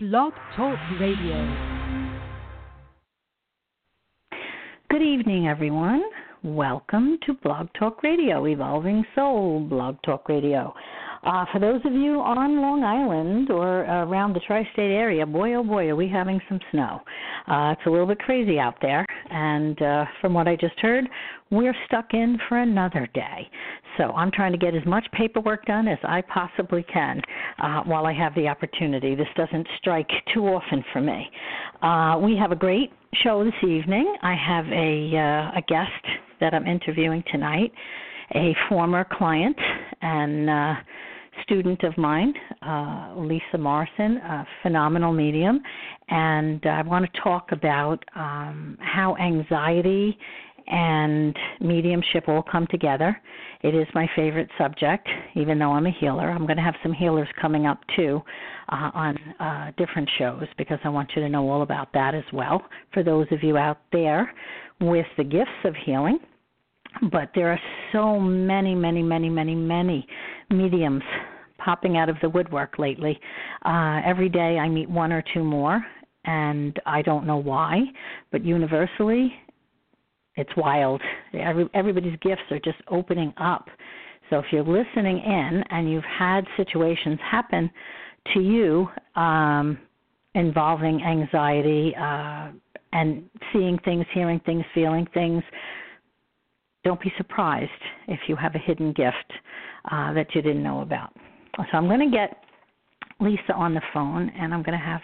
Blog Talk Radio. Good evening, everyone. Welcome to Blog Talk Radio, Evolving Soul Blog Talk Radio. Uh, for those of you on Long Island or around the tri state area, boy oh boy, are we having some snow. Uh, it's a little bit crazy out there, and uh, from what I just heard, we're stuck in for another day. So I'm trying to get as much paperwork done as I possibly can uh, while I have the opportunity. This doesn't strike too often for me. Uh, we have a great show this evening. I have a uh, a guest that I'm interviewing tonight, a former client and uh, student of mine, uh, Lisa Morrison, a phenomenal medium, and I want to talk about um, how anxiety and mediumship all come together. It is my favorite subject, even though I'm a healer. I'm going to have some healers coming up too uh, on uh, different shows because I want you to know all about that as well. For those of you out there with the gifts of healing, but there are so many, many, many, many, many mediums popping out of the woodwork lately. Uh, every day I meet one or two more, and I don't know why, but universally, it's wild. Every, everybody's gifts are just opening up. So if you're listening in and you've had situations happen to you um, involving anxiety uh, and seeing things, hearing things, feeling things, don't be surprised if you have a hidden gift uh, that you didn't know about. So I'm going to get Lisa on the phone, and I'm going to have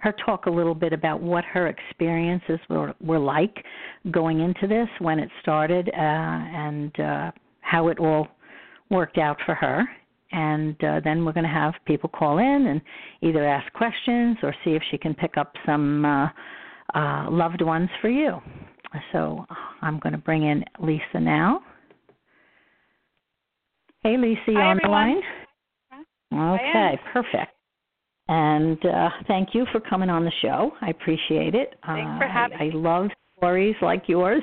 her talk a little bit about what her experiences were, were like going into this, when it started, uh, and uh, how it all worked out for her. And uh, then we're going to have people call in and either ask questions or see if she can pick up some uh, uh, loved ones for you. So I'm going to bring in Lisa now. Hey, Lisa, you Hi, on everyone. the line? Okay, perfect. And uh, thank you for coming on the show. I appreciate it. Thanks uh, for having I, I love stories like yours.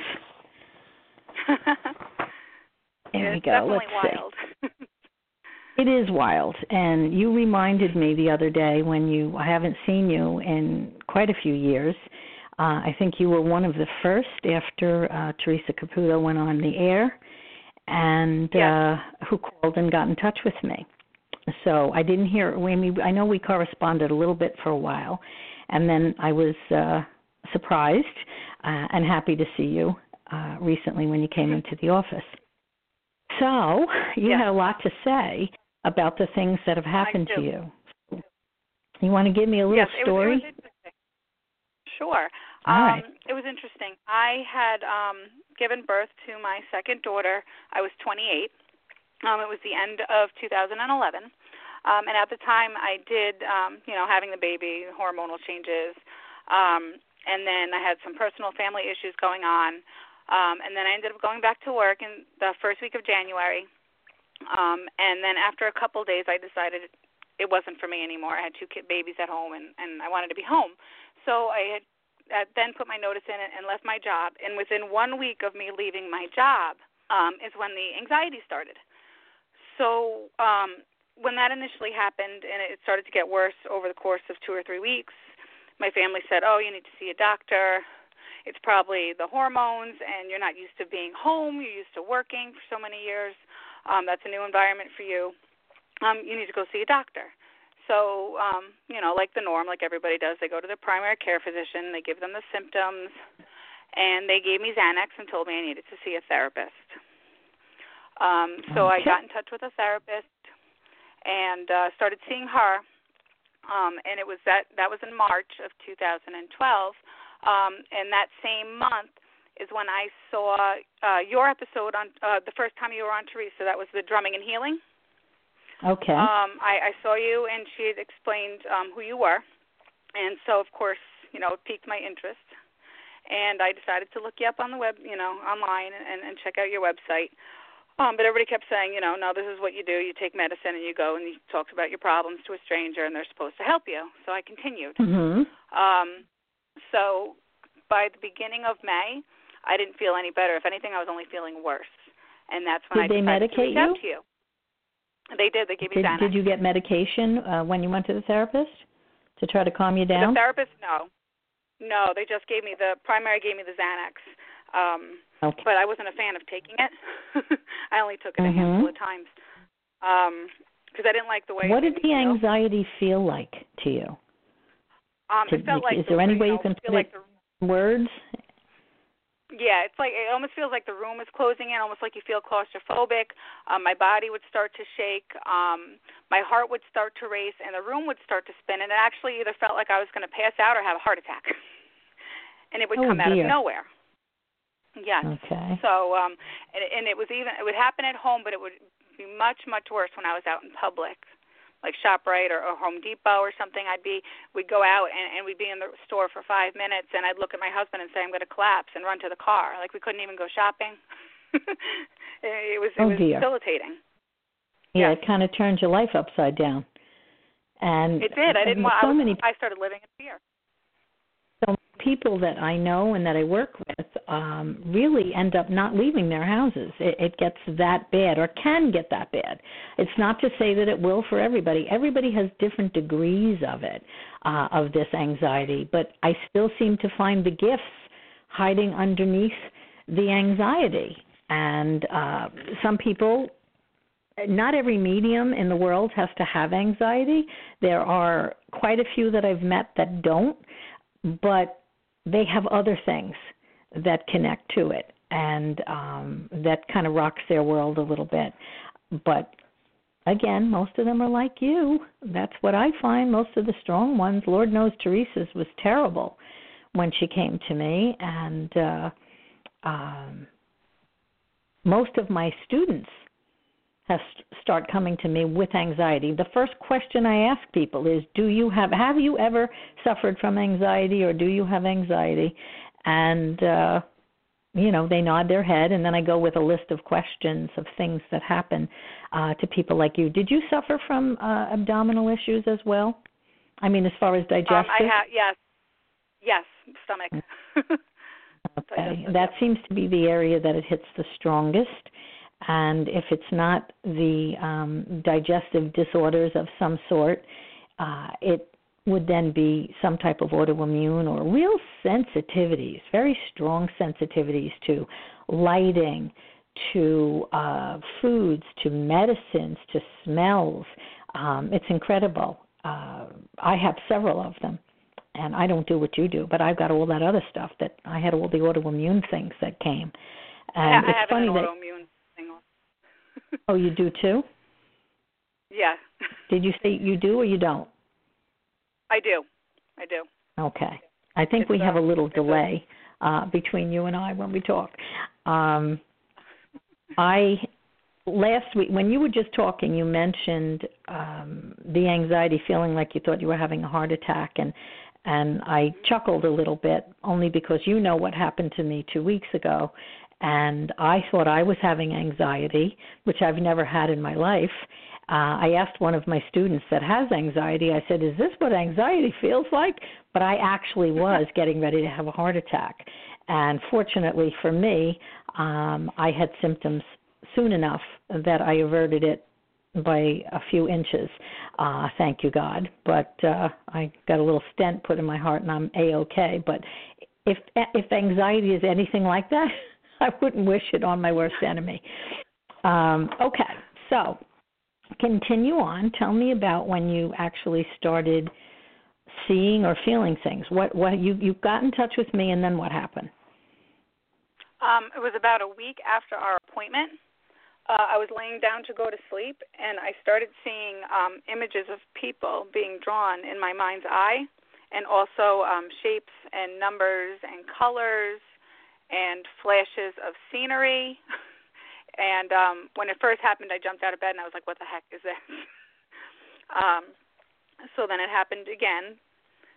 There it's we go. definitely Let's wild. see. It is wild, and you reminded me the other day when you I haven't seen you in quite a few years. Uh, I think you were one of the first after uh, Teresa Caputo went on the air, and uh, who called and got in touch with me. So I didn't hear. I mean, I know we corresponded a little bit for a while, and then I was uh, surprised uh, and happy to see you uh, recently when you came into the office. So you had a lot to say about the things that have happened to you. You want to give me a little yes, it was, story? it was. Sure. All um, right. It was interesting. I had um, given birth to my second daughter. I was 28. Um, it was the end of 2011. Um, and at the time, I did, um, you know, having the baby, hormonal changes, um, and then I had some personal family issues going on. Um, and then I ended up going back to work in the first week of January. Um, and then after a couple days, I decided it wasn't for me anymore. I had two kid babies at home, and and I wanted to be home. So I had uh, then put my notice in and left my job. And within one week of me leaving my job, um, is when the anxiety started. So um, when that initially happened, and it started to get worse over the course of two or three weeks, my family said, "Oh, you need to see a doctor." It's probably the hormones, and you're not used to being home. You're used to working for so many years. Um, that's a new environment for you. Um, you need to go see a doctor. So, um, you know, like the norm, like everybody does, they go to their primary care physician, they give them the symptoms, and they gave me Xanax and told me I needed to see a therapist. Um, so I got in touch with a therapist and uh, started seeing her. Um, and it was that that was in March of 2012. Um, and that same month is when I saw uh, your episode on uh, the first time you were on Teresa. That was the drumming and healing. Okay. Um, I, I saw you, and she had explained um, who you were, and so of course, you know, it piqued my interest, and I decided to look you up on the web, you know, online, and, and check out your website. Um, but everybody kept saying, you know, no, this is what you do. You take medicine and you go and you talk about your problems to a stranger, and they're supposed to help you. So I continued. mhm. Um, so by the beginning of May, I didn't feel any better. If anything, I was only feeling worse. And that's when Did I decided to medicate reach out to you. They did. They gave me Did, Xanax. did you get medication uh, when you went to the therapist to try to calm you down? The therapist, no, no. They just gave me the primary gave me the Xanax. Um, okay. But I wasn't a fan of taking it. I only took it mm-hmm. a handful of times because um, I didn't like the way. What did the feel. anxiety feel like to you? Um, to, it felt like is the, there any way you, can put like it the, words? Yeah, it's like it almost feels like the room is closing in, almost like you feel claustrophobic. Um, my body would start to shake, um, my heart would start to race, and the room would start to spin. And it actually either felt like I was going to pass out or have a heart attack, and it would oh, come dear. out of nowhere. Yes. Okay. So, um, and, and it was even it would happen at home, but it would be much much worse when I was out in public like Shoprite or, or Home Depot or something, I'd be we'd go out and, and we'd be in the store for five minutes, and I'd look at my husband and say, "I'm going to collapse," and run to the car. Like we couldn't even go shopping. it was it oh, was dear. debilitating. Yeah, Yes. it kind of turned your life upside down. And It did. I didn't want. so I, was, many I started living in fear. People that I know and that I work with um really end up not leaving their houses. It, it gets that bad or can get that bad. It's not to say that it will for everybody. Everybody has different degrees of it, uh of this anxiety, but I still seem to find the gifts hiding underneath the anxiety. And uh some people not every medium in the world has to have anxiety. There are quite a few that I've met that don't, but they have other things that connect to it and um that kind of rocks their world a little bit. But again, most of them are like you. That's what I find. Most of the strong ones, Lord knows Teresa's was terrible when she came to me and uh um most of my students have start coming to me with anxiety. The first question I ask people is, "Do you have have you ever suffered from anxiety or do you have anxiety?" And uh you know, they nod their head and then I go with a list of questions of things that happen uh to people like you. Did you suffer from uh abdominal issues as well? I mean, as far as digestive? Um, I have yes, yes, stomach. Okay, Digestive, that seems to be the area that it hits the strongest. And if it's not the um, digestive disorders of some sort, uh, it would then be some type of autoimmune or real sensitivities, very strong sensitivities to lighting, to uh, foods, to medicines, to smells. Um, it's incredible. Uh, I have several of them and I don't do what you do, but I've got all that other stuff that I had all the autoimmune things that came. And I, it's I have funny that. Oh, you do too. Yeah, Did you say you do or you don't? I do. I do. Okay. I think It's, we have a um, little it's a- delay uh, between you and I when we talk. Um, I last week when you were just talking, you mentioned um, the anxiety, feeling like you thought you were having a heart attack, and and I chuckled a little bit only because you know what happened to me two weeks ago, and I thought I was having anxiety, which I've never had in my life. Uh, I asked one of my students that has anxiety. I said, "Is this what anxiety feels like?" But I actually was getting ready to have a heart attack, and fortunately for me, um, I had symptoms soon enough that I averted it by a few inches. Uh, thank you, God. But uh, I got a little stent put in my heart, and I'm a okay. But if if anxiety is anything like that, I wouldn't wish it on my worst enemy. Um, okay, so continue on. Tell me about when you actually started seeing or feeling things. What what you you got in touch with me, and then what happened? Um, it was about a week after our appointment. Uh, I was laying down to go to sleep, and I started seeing um, images of people being drawn in my mind's eye, and also um, shapes and numbers and colors and flashes of scenery. and um, when it first happened, I jumped out of bed and I was like, "What the heck is this?" um, so then it happened again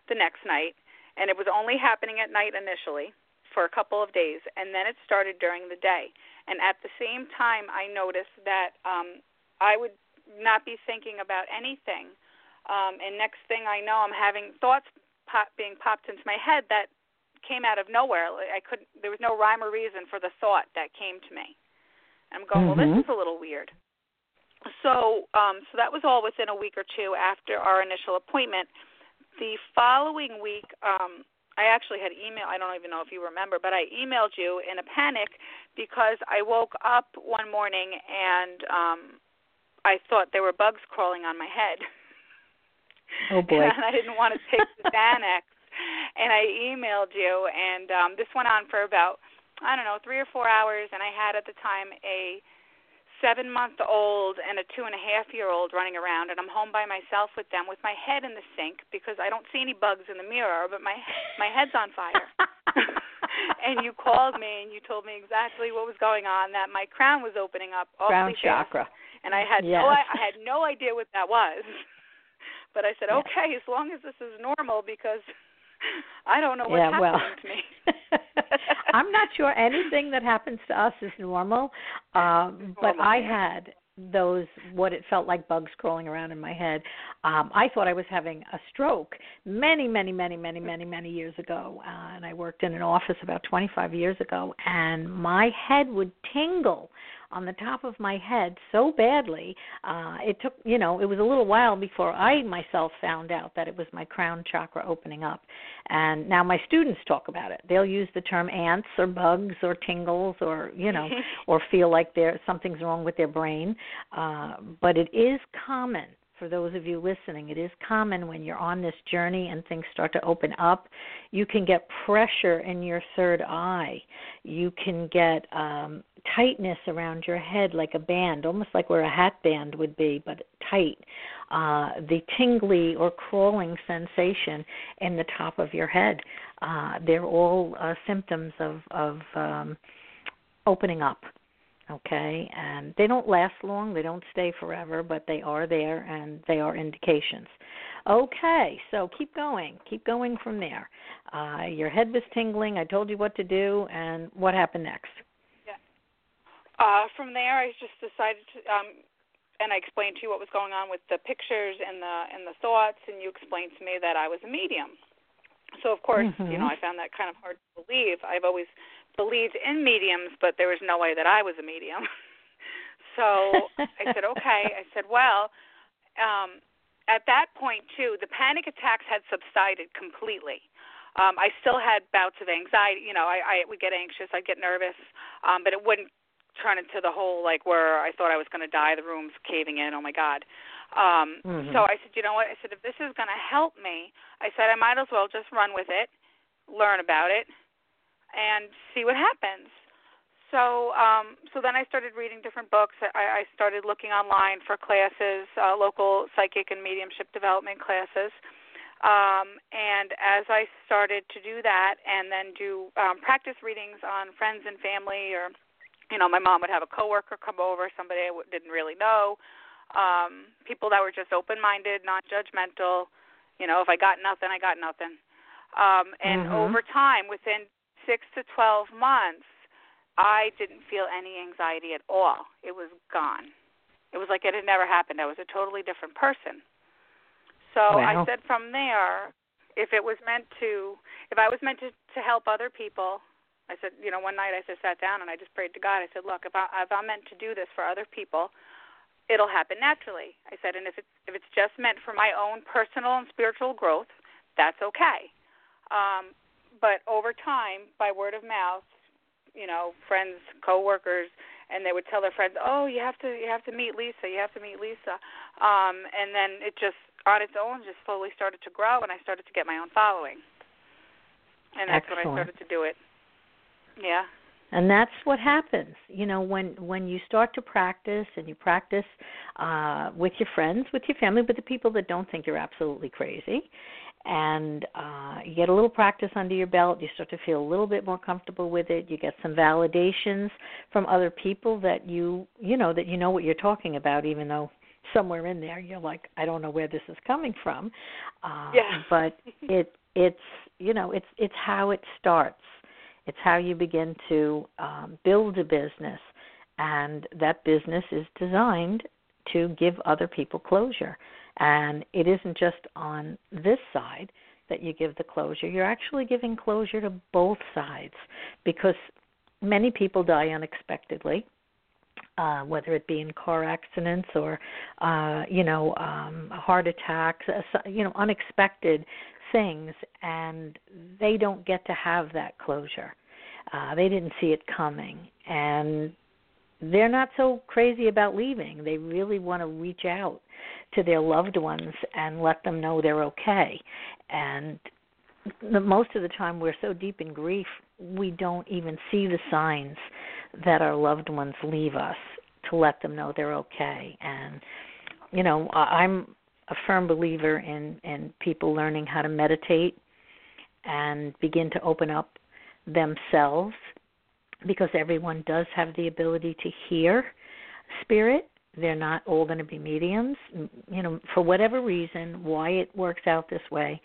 the next night, and it was only happening at night initially for a couple of days, and then it started during the day. And at the same time, I noticed that um, I would not be thinking about anything. Um, and next thing I know, I'm having thoughts pop, being popped into my head that came out of nowhere. I couldn't. There was no rhyme or reason for the thought that came to me. And I'm going, well, Mhm. this is a little weird. So, um, so that was all within a week or two after our initial appointment. the following week, um, I actually had email. I don't even know if you remember, but I emailed you in a panic because I woke up one morning and um I thought there were bugs crawling on my head. Oh boy! and I didn't want to take the Xanax, and I emailed you, and um this went on for about I don't know three or four hours, and I had at the time a seven month old and a two and a half year old running around and I'm home by myself with them with my head in the sink because I don't see any bugs in the mirror but my my head's on fire. and you called me and you told me exactly what was going on that my crown was opening up crown fast, chakra. And I had yes. no I had no idea what that was. But I said, yes. "Okay, as long as this is normal because I don't know what's yeah, happening well, to me. I'm not sure anything that happens to us is normal, um, but I had those what it felt like bugs crawling around in my head. Um, I thought I was having a stroke many, many, many, many, many, many years ago, uh, and I worked in an office about 25 years ago, and my head would tingle on the top of my head so badly. Uh, it took, you know, it was a little while before I myself found out that it was my crown chakra opening up. And now my students talk about it. They'll use the term ants or bugs or tingles or, you know, or feel like there something's wrong with their brain. Uh, but it is common for those of you listening, it is common when you're on this journey and things start to open up. You can get pressure in your third eye. You can get um, tightness around your head like a band, almost like where a hat band would be, but tight. Uh, the tingly or crawling sensation in the top of your head. Uh, they're all uh, symptoms of, of um, opening up okay and they don't last long they don't stay forever but they are there and they are indications okay so keep going keep going from there uh your head was tingling i told you what to do and what happened next yeah uh from there i just decided to um and I explained to you what was going on with the pictures and the and the thoughts, and you explained to me that I was a medium. So of course, mm-hmm. you know, I found that kind of hard to believe. I've always believed in mediums, but there was no way that I was a medium. so I said, okay. I said, well, um, at that point too, the panic attacks had subsided completely. Um, I still had bouts of anxiety. You know, I, I would get anxious, I'd get nervous, um, but it wouldn't turn into the whole like where I thought I was going to die. The room's caving in. Oh my God. Um, mm-hmm. So I said, you know what? I said, if this is going to help me, I said I might as well just run with it, learn about it, and see what happens. So um, so then I started reading different books. I, I started looking online for classes, uh, local psychic and mediumship development classes. Um, and as I started to do that, and then do um, practice readings on friends and family, or you know, my mom would have a coworker come over, somebody I w- didn't really know, um, people that were just open-minded, not judgmental. You know, if I got nothing, I got nothing. Um, and mm-hmm. over time, within six to 12 months, I didn't feel any anxiety at all. It was gone. It was like it had never happened. I was a totally different person. So wow. I said from there, if it was meant to, if I was meant to, to help other people, I said, you know, one night I just sat down and I just prayed to God. I said, look, if, I, if I'm meant to do this for other people, it'll happen naturally. I said, and if it's if it's just meant for my own personal and spiritual growth, that's okay. Um, but over time, by word of mouth, you know, friends, coworkers, and they would tell their friends, "Oh, you have to, you have to meet Lisa. You have to meet Lisa." Um, and then it just, on its own, just slowly started to grow, and I started to get my own following. And that's Excellent. when I started to do it. Yeah. And that's what happens, you know, when when you start to practice and you practice uh, with your friends, with your family, with the people that don't think you're absolutely crazy, and uh, you get a little practice under your belt, you start to feel a little bit more comfortable with it. You get some validations from other people that you you know that you know what you're talking about, even though somewhere in there you're like, I don't know where this is coming from. Uh, yeah. But it it's you know it's it's how it starts. It's how you begin to um, build a business, and that business is designed to give other people closure. And it isn't just on this side that you give the closure, you're actually giving closure to both sides because many people die unexpectedly. uh, whether it be in car accidents or, uh, you know, um, heart attacks, uh, you know, unexpected things, and they don't get to have that closure. Uh, they didn't see it coming, and they're not so crazy about leaving. They really want to reach out to their loved ones and let them know they're okay. And the, most of the time, we're so deep in grief, we don't even see the signs that our loved ones leave us to let them know they're okay. And you know, I'm a firm believer in in people learning how to meditate and begin to open up themselves because everyone does have the ability to hear spirit. They're not all going to be mediums. You know for whatever reason why it works out this way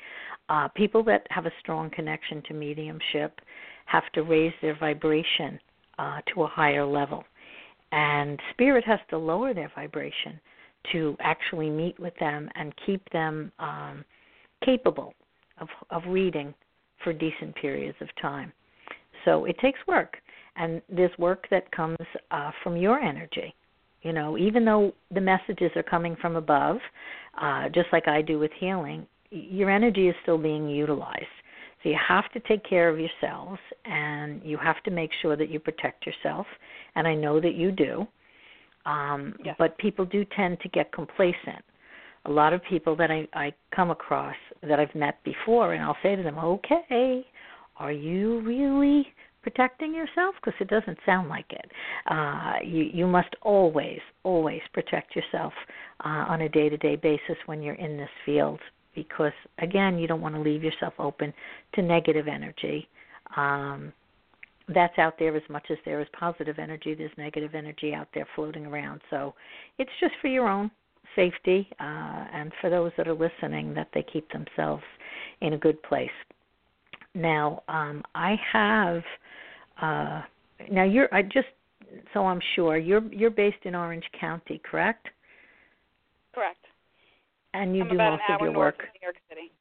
uh people that have a strong connection to mediumship have to raise their vibration uh to a higher level. And spirit has to lower their vibration to actually meet with them and keep them um capable of of reading for decent periods of time. So it takes work and there's work that comes uh, from your energy. You know, even though the messages are coming from above, uh, just like I do with healing, your energy is still being utilized. So you have to take care of yourselves and you have to make sure that you protect yourself. And I know that you do. Um, yes. But people do tend to get complacent. A lot of people that I, I come across that I've met before, and I'll say to them, okay, are you really protecting yourself because it doesn't sound like it. Uh, you you must always always protect yourself uh, on a day to day basis when you're in this field because again you don't want to leave yourself open to negative energy. Um, that's out there as much as there is positive energy. There's negative energy out there floating around. So it's just for your own safety uh, and for those that are listening that they keep themselves in a good place. Now, um, I have uh, now you're I just so I'm sure you're you're based in Orange County, correct? Correct. And you I'm do most of your work. of New York City.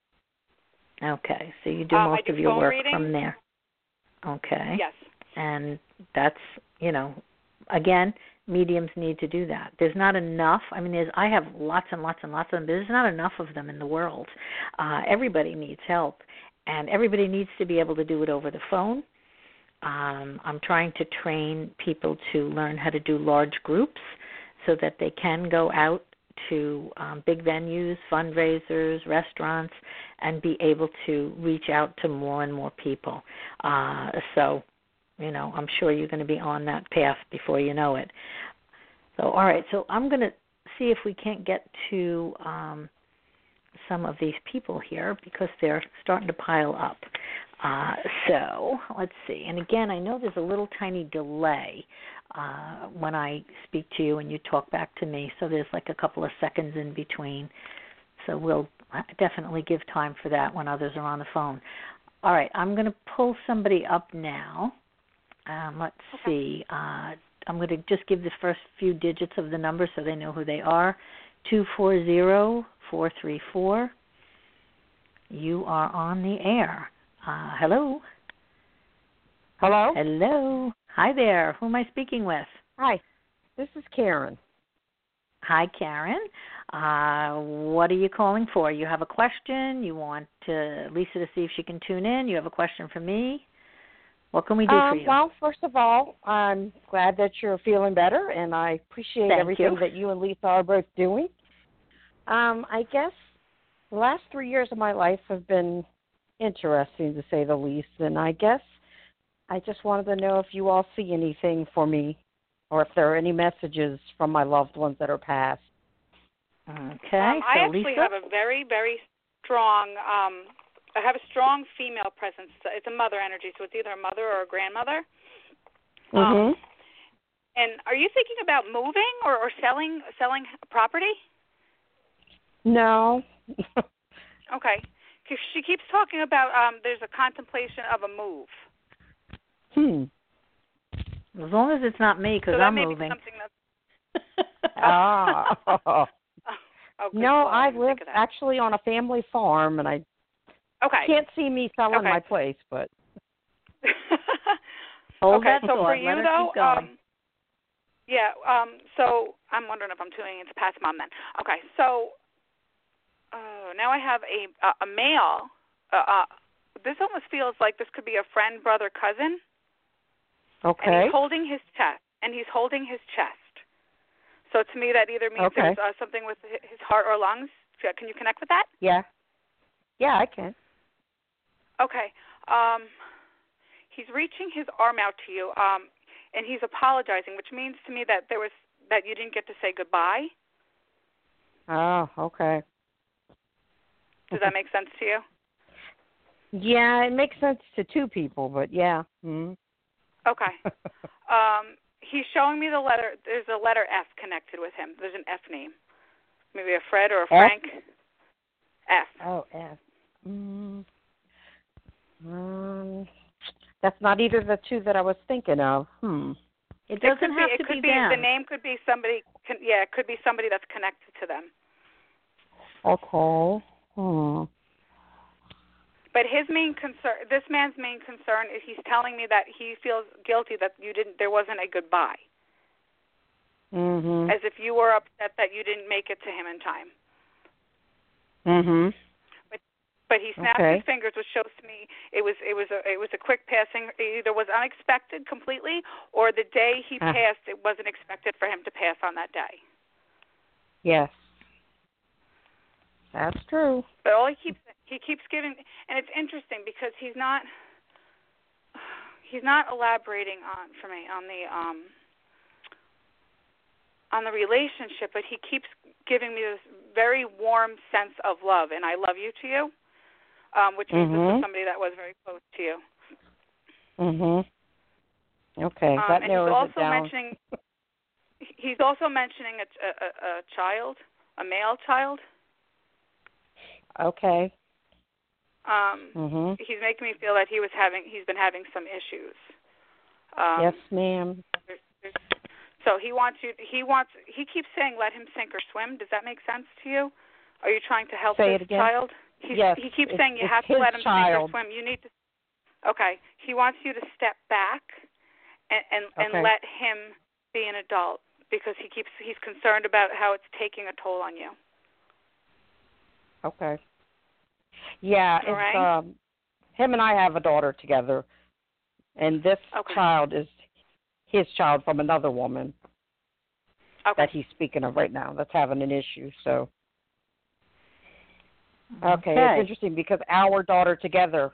Okay, so you do Um, most do of your work reading. from there. Okay. Yes. And that's you know, again, mediums need to do that. There's not enough. I mean, there's I have lots and lots and lots of them, but there's not enough of them in the world. Uh, everybody needs help, and everybody needs to be able to do it over the phone um, I'm trying to train people to learn how to do large groups so that they can go out to um, big venues, fundraisers, restaurants, and be able to reach out to more and more people. Uh, so, you know, I'm sure you're going to be on that path before you know it. So, all right, so I'm going to see if we can't get to um, some of these people here because they're starting to pile up. Uh, so let's see. And again, I know there's a little tiny delay uh, when I speak to you and you talk back to me. So there's like a couple of seconds in between. So we'll definitely give time for that when others are on the phone. All right, I'm going to pull somebody up now. Um, let's okay. see. Uh, I'm going to just give the first few digits of the number so they know who they are. Two four zero four three four. You are on the air. Uh, hello. Hello. Hello. Hi there. Who am I speaking with? Hi. This is Karen. Hi, Karen. Uh, what are you calling for? You have a question? You want to, Lisa to see if she can tune in? You have a question for me? What can we do um, for you? Well, first of all, I'm glad that you're feeling better, and I appreciate Thank everything you. that you and Lisa are both doing. Um, I guess the last three years of my life have been interesting, to say the least, and I guess I just wanted to know if you all see anything for me, or if there are any messages from my loved ones that are passed. Okay. Um, so I actually Lisa? have a very, very strong. Um, I have a strong female presence. It's a mother energy, so it's either a mother or a grandmother. Mm-hmm. Um, and are you thinking about moving or, or selling selling property? No. Okay, because she keeps talking about um, there's a contemplation of a move. hmm. As long as it's not me, because so I'm moving. Be something that's, Ah. oh, no. I live think of that. actually on a family farm, and I Okay. can't see me selling Okay. my place, but okay, so for you Let though, um, Yeah. Um. So I'm wondering if I'm tuning into Pat's mom then. Okay. So, uh, now I have a a, a male. Uh, uh, this almost feels like this could be a friend, brother, cousin. Okay. And he's holding his chest. And he's holding his chest. So to me, that either means Okay. there's uh, something with his heart or lungs. Can you connect with that? Yeah. Yeah, I can. Okay. Um, he's reaching his arm out to you, um, and he's apologizing, which means to me that there was that you didn't get to say goodbye. Oh, okay. Does that make sense to you? Yeah, it makes sense to two people, but yeah. hmm Okay. Um, he's showing me the letter. There's a letter F connected with him. There's an F name. Maybe a Fred or a Frank. F. oh, F. Mm. Um, that's not either the two that I was thinking of. Hmm. It It doesn't could have be. It to could be, be. them. The name could be somebody. Yeah, it could be somebody that's connected to them. Okay. Hmm. But his main concern, this man's main concern, is he's telling me that he feels guilty that you didn't. There wasn't a goodbye, Mm-hmm. as if you were upset that you didn't make it to him in time. Mhm. But he snapped Okay. his fingers, which shows to me it was it was a it was a quick passing. It either was unexpected completely, or the day he Ah. passed, it wasn't expected for him to pass on that day. Yes. That's true. But all he keeps he keeps giving, and it's interesting because he's not he's not elaborating on for me on the um on the relationship, but he keeps giving me this very warm sense of love, and I love you to you, um, which means this was Mhm. somebody that was very close to you. Mhm. Okay, Um, that and he's also it down. mentioning he's also mentioning a, a, a child, a male child. Okay. Um, Mhm. he's making me feel that he was having he's been having some issues. Um, yes, ma'am. there's, there's, so he wants you. He wants. He keeps saying, "Let him sink or swim." Does that make sense to you? Are you trying to help Say this child? He's, Yes, He keeps it's- saying you have to let him child. sink or swim. You need to. Okay. He wants you to step back and and, Okay. and let him be an adult because he keeps he's concerned about how it's taking a toll on you. Okay. Yeah, All it's right. um him and I have a daughter together and this Okay. child is his child from another woman Okay. that he's speaking of right now that's having an issue, so Okay, Okay. it's interesting because our daughter together,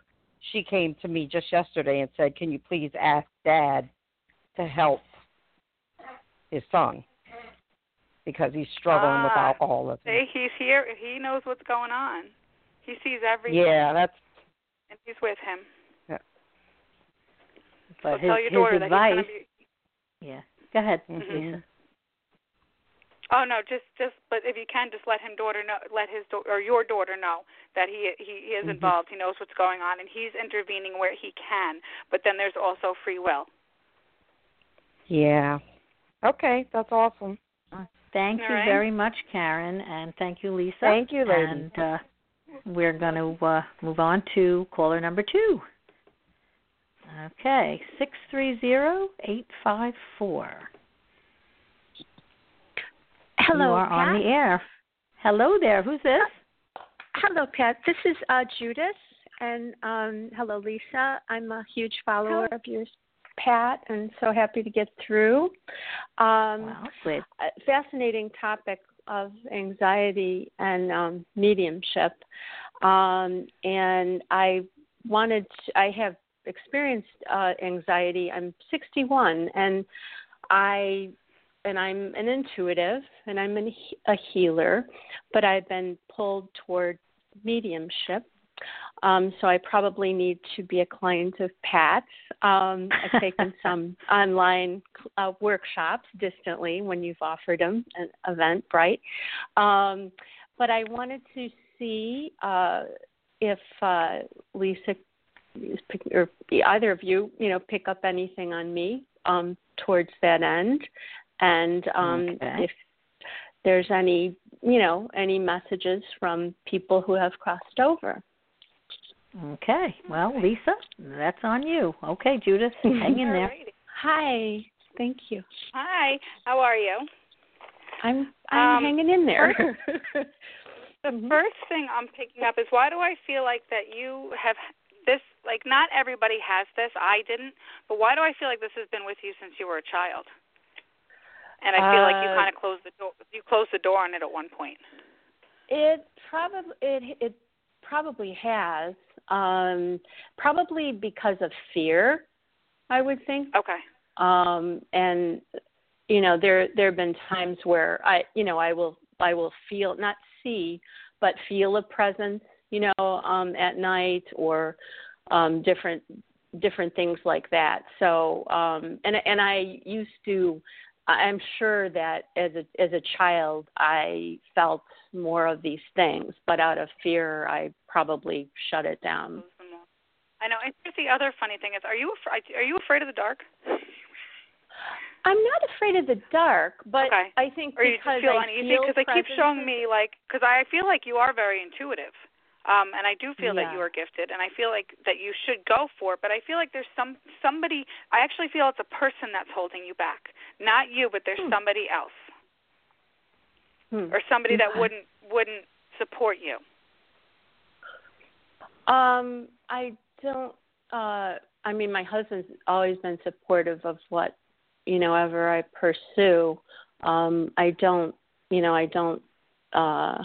she came to me just yesterday and said, "Can you please ask Dad to help his son because he's struggling with Ah, alcoholism." See, he's here. He knows what's going on. He sees everything, Yeah, that's and he's with him. Yeah. But so his, tell your his daughter that advice, he's be. yeah. Go ahead, Mhm. Lisa. Oh no, just just but if you can, just let him daughter know, let his da- or your daughter know that he he he is Mhm. involved. He knows what's going on, and he's intervening where he can. But then there's also free will. yeah. Okay, that's awesome. Thank All you right. very much, Karen, and thank you, Lisa. Thank you, ladies. And uh, we're going to uh, move on to caller number two. Okay, six three zero eight five four. Hello, you are Pat. on the air. Hello there. Who's this? Hello, Pat. This is uh, Judith, and um, hello, Lisa. I'm a huge follower of yours, Pat, and so happy to get through. Um, Wow, good. fascinating topic of anxiety and um, mediumship, um, and I wanted. To, I have experienced uh, anxiety. I'm 61, and I and I'm an intuitive and I'm an, a healer, but I've been pulled toward mediumship. Um, so I probably need to be a client of Pat's. Um, I've taken some online uh, workshops distantly when you've offered them an event, right? Um, but I wanted to see uh, if uh, Lisa or either of you, you know, pick up anything on me um, towards that end, and um, Okay. if there's any, you know, any messages from people who have crossed over. Okay. Well, Lisa, that's on you. Okay, Judith, hang in there. Hi. Thank you. Hi. How are you? I'm I'm Um, hanging in there. The Mhm. first thing I'm picking up is why do I feel like that you have this like not everybody has this. I didn't, but why do I feel like this has been with you since you were a child? And I feel like you Uh, kind of closed the door. You closed the door on it at one point. It probably it it probably has. Um probably because of fear, I would think. Okay. Um and you know, there there have been times where I you know, I will I will feel not see, but feel a presence, you know, um at night or um different different things like that. So um and and I used to I'm sure that as a as a child I felt more of these things, but out of fear I probably shut it down. All. I know. And here's the other funny thing is, are you afraid? Are you afraid of the dark? I'm not afraid of the dark, but Okay. I think Or you because just feel I uneasy because they keep showing me like because I feel like you are very intuitive. Um, and I do feel that you are gifted, and I feel like that you should go for it. But I feel like there's some somebody. I actually feel it's a person that's holding you back, not you, but there's Hmm. somebody else Hmm. or somebody that wouldn't wouldn't support you. Um, I don't. Uh, I mean, my husband's always been supportive of what you know ever I pursue. Um, I don't. You know, I don't. Uh,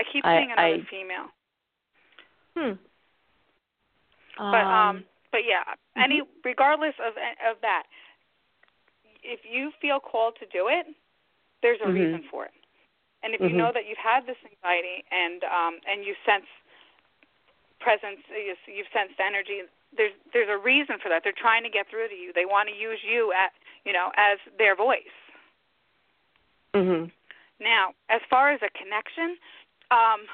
I keep saying I- seeing another I- female, hmm. but um, but yeah, mm-hmm. any regardless of of that, if you feel called to do it, there's a Mhm. reason for it. And if you Mhm. know that you've had this anxiety and um and you sense presence, you- you've sensed energy, there's there's a reason for that. They're trying to get through to you. They want to use you at you know as their voice. Mhm. Now, as far as a connection, um,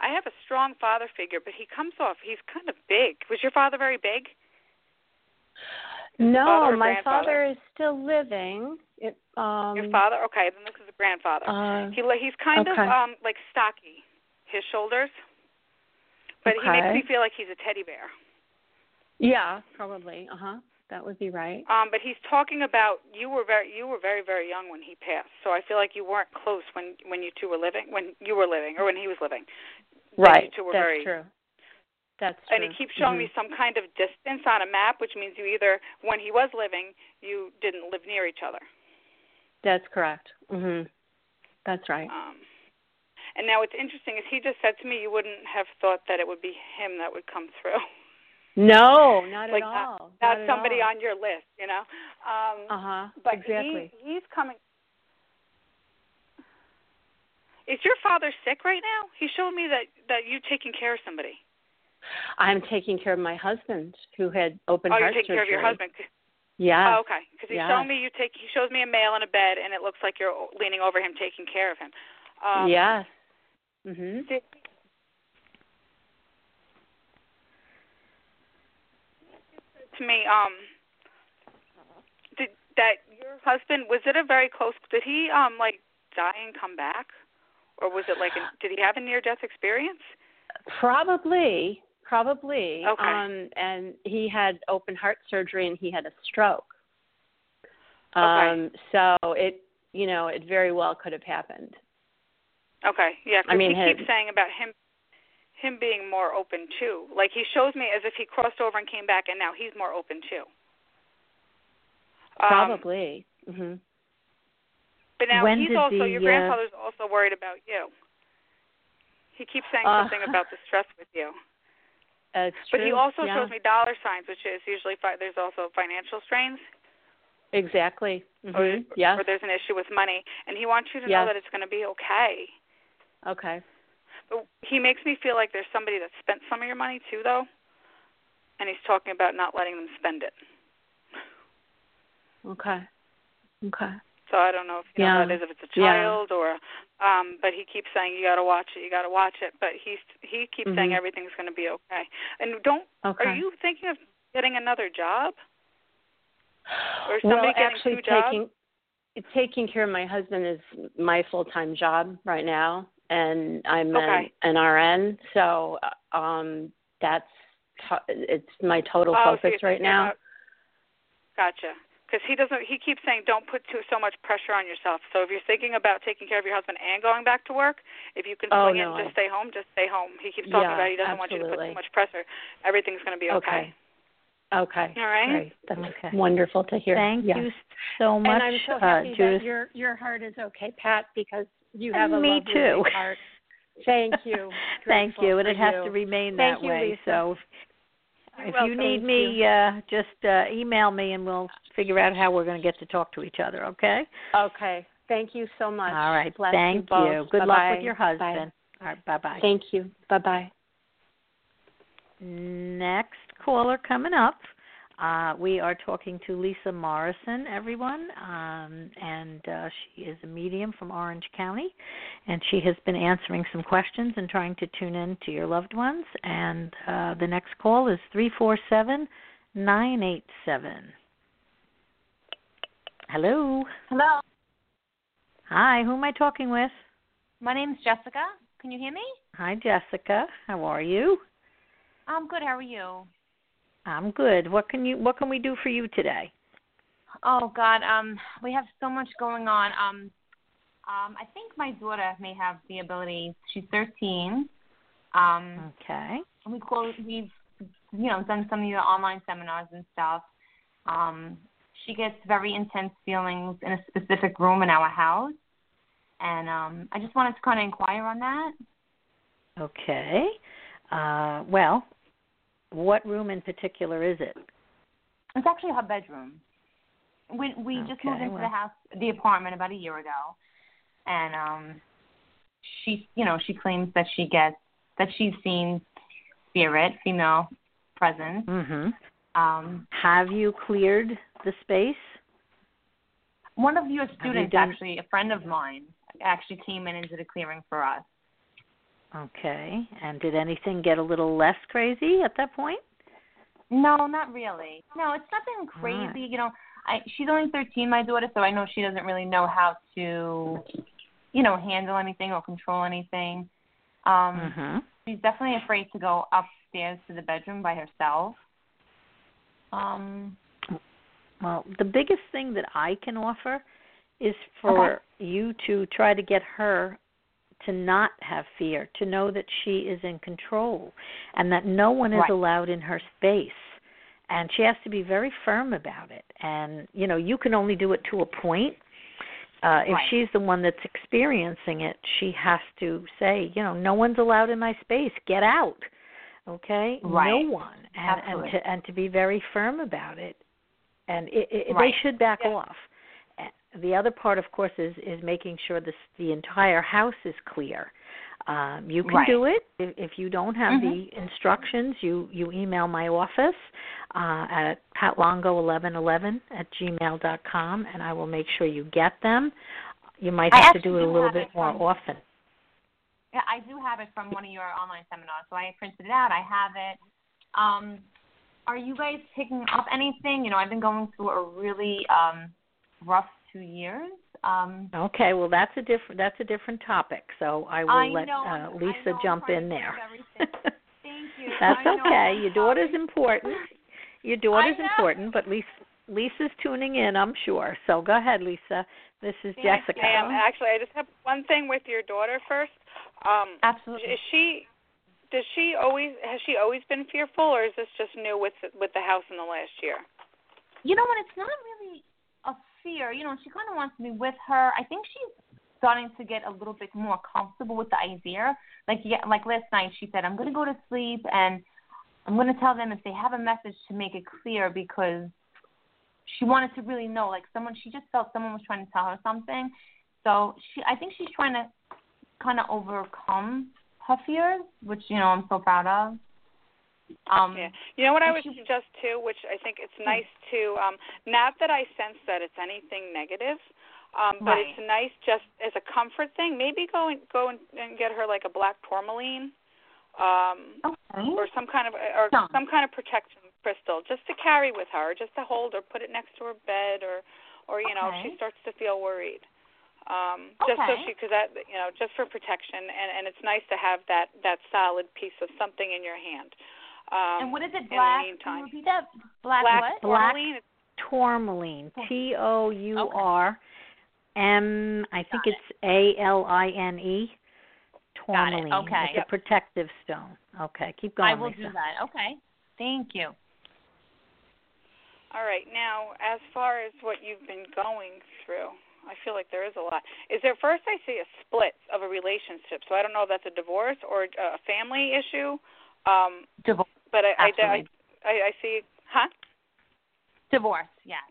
I have a strong father figure, but he comes off. He's kind of big. Was your father very big? No, my father is still living. It, um, Your father? Okay, then this is a grandfather. Uh, he he's kind okay. of um like stocky, his shoulders, but he makes me feel like he's a teddy bear. yeah, probably. Uh huh. That would be right. Um, but he's talking about you were very you were very very young when he passed, so I feel like you weren't close when when you two were living when you were living or when he was living. Right. You two were That's very true. That's true. and he keeps showing Mhm. me some kind of distance on a map, which means you either, when he was living, you didn't live near each other. That's correct. Mhm. That's right. Um, and now what's interesting is he just said to me you wouldn't have thought that it would be him that would come through, No, not like at not- all. not at somebody all. on your list, you know. Um, Uh huh. but exactly. he he's coming. Is your father sick right now? He showed me that that you taking care of somebody. I'm taking care of my husband who had open oh, heart you're taking surgery. care of your husband. Yeah. Oh, okay. Because he's Yes. showing me you take. He shows me a male in a bed, and it looks like you're leaning over him, taking care of him. Um, yes. Mhm. Did, to me, um, did that your husband was it a very close? Did he um like die and come back, or was it like? A, did he have a near death experience? Probably. Probably. Okay. Um and he had open heart surgery and he had a stroke. Okay. Um so it you know, it very well could have happened. Okay, yeah. 'cause I mean, he his- keeps saying about him him being more open too. Like he shows me as if he crossed over and came back, and now he's more open too. Um, Probably. Mhm. But now When he's also the, your uh, grandfather's also worried about you. He keeps saying Uh, something about the stress with you. It's But he also yeah. shows me dollar signs, which is usually fi- there's also financial strains, Exactly. or, Mhm. Yes. or there's an issue with money, and he wants you to Yes. know that it's going to be okay. Okay. He makes me feel like there's somebody that spent some of your money too, though, and he's talking about not letting them spend it. Okay. Okay. So I don't know if you know Yeah. what that is, if it's a Yeah. child or, um, but he keeps saying you got to watch it, you got to watch it. But he's he keeps saying Mhm. everything's going to be okay. And don't Okay. are you thinking of getting another job? Or well, somebody getting actually two jobs? taking taking care of my husband is my full time job right now and I'm Okay. an, an RN, so uh, um that's to- it's my total oh, focus you're right now. about- Gotcha. Because he doesn't. He keeps saying, "Don't put too so much pressure on yourself." So if you're thinking about taking care of your husband and going back to work, if you can Oh, swing it no, and just I- stay home, just stay home. He keeps talking Yeah, about he doesn't want you to put absolutely. too much pressure. Everything's going to be okay. Okay. All right. Great. That's Okay. wonderful to hear. Thank Yes. you so much, and I'm so uh, happy Judith. that your your heart is okay, Pat, because you have And a me lovely too. heart. Thank you. Thank you, and it has you. to remain Thank that you, way. Lisa. So if, You're if welcome. you need me, uh, just uh, email me, and we'll figure out how we're going to get to talk to each other. Okay? Okay. Thank you so much. All right. Bless Thank you. Both. Good luck Bye-bye. with your husband. All right. Bye bye. Thank you. Bye bye. Next caller coming up. Uh, we are talking to Lisa Morrison, everyone, um, and uh, she is a medium from Orange County, and she has been answering some questions and trying to tune in to your loved ones. And uh, the next call is three four seven nine eight seven. Hello. Hello, Hi. Who am I talking with? my name's Jessica. Can you hear me? Hi, Jessica. How are you? I'm good. How are you? I'm good. What can you What can we do for you today? Oh God, um, we have so much going on. Um, um, I think my daughter may have the ability. She's 13. Um, Okay. and we close. We've, you know, done some of your online seminars and stuff. Um, she gets very intense feelings in a specific room in our house, and um, I just wanted to kind of inquire on that. Okay. Uh, well, what room in particular is it? It's actually her bedroom. We we just moved into well. the house, the apartment about a year ago, and um, she you know she claims that she gets that she's seen spirit, female presence. Mhm. Um, Have you cleared the space? one of your you students, done- actually a friend of mine, actually came in and did a clearing for us. Okay. And did anything get a little less crazy at that point? No, not really. No, it's nothing crazy. Alright. You know, I she's only 13, my daughter, so I know she doesn't really know how to, you know, handle anything or control anything. Um, Mhm. she's definitely afraid to go upstairs to the bedroom by herself. Um, Well, the biggest thing that I can offer is for you to try to get her to not have fear, to know that she is in control and that no one is Right. allowed in her space. And she has to be very firm about it. And, you know, you can only do it to a point. Uh, if Right. she's the one that's experiencing it, she has to say, you know, no one's allowed in my space. Get out. Okay? Right. No one. And and Absolutely. to and to be very firm about it and it, it, Right. they should back Yeah. off. Uh, The other part, of course, is is making sure this the entire house is clear. Um, you can Right. do it if, if you don't have Mhm. the instructions. You you email my office uh, at patlongo1111 at gmail dot com, and I will make sure you get them. You might have to do it a little bit more from- often. yeah, I do have it from one of your online seminars, so I printed it out. I have it. Um, are you guys picking up anything? You know, I've been going through a really um, rough two years. Um, Okay, well that's a different that's a different topic. So I will I let know, uh, Lisa know, jump in there. think of everything. Thank you. That's I okay. I'm Your daughter's sorry. important. Your daughter's know. important, but Lisa Lisa's tuning in, I'm sure. So go ahead, Lisa. This is Thank Jessica. I am actually. I just have one thing with your daughter first. Um, Absolutely. is she? Does she always? Has she always been fearful, or is this just new with with the house in the last year? You know what? It's not really a fear. You know, she kind of wants to be with her. I think she's starting to get a little bit more comfortable with the idea. Like yeah, like last night, she said, "I'm going to go to sleep and I'm going to tell them if they have a message to make it clear because she wanted to really know. Like someone, she just felt someone was trying to tell her something. So she, I think she's trying to kind of overcome her fears, which you know I'm so proud of. Um, Yeah. You know what I would she- suggest too, which I think it's nice to um not that I sense that it's anything negative, um, but Right. it's nice just as a comfort thing. Maybe go and go and, and get her like a black tourmaline. Um Okay. or some kind of or Some. some kind of protection crystal just to carry with her, just to hold or put it next to her bed or or you know if she starts to feel worried. Um just so she cuz that you know just for protection and and it's nice to have that that solid piece of something in your hand. Um, and what is it? Black. Can meantime. you repeat that? Black, black what? Black- tourmaline. Tourmaline. T O U R M. I think it. it's A L I N E. Got it. Tourmaline. Okay. It's a protective stone. Okay, keep going, I will Lisa. do that. Okay. Thank you. All right. Now, as far as what you've been going through, I feel like there is a lot. Is there first I see a split of a relationship? So I don't know if that's a divorce or a family issue. Um, Divorce. But I, I, I, I, I see. Huh? Divorce. Yes.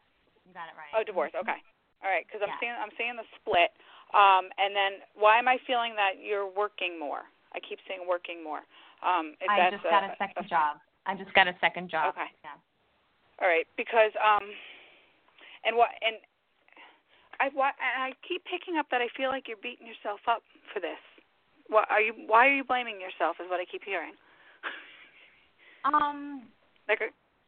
You got it right. Oh, divorce. Okay. All right. Because I'm Yeah. seeing I'm seeing the split. Um, and then why am I feeling that you're working more? I keep seeing working more. Um, if I that's just got a a second job. I just got a second job. Okay. Yeah. All right, because um, and what and I why and I keep picking up that I feel like you're beating yourself up for this. What are you? Why are you blaming yourself? Is what I keep hearing. Um. Like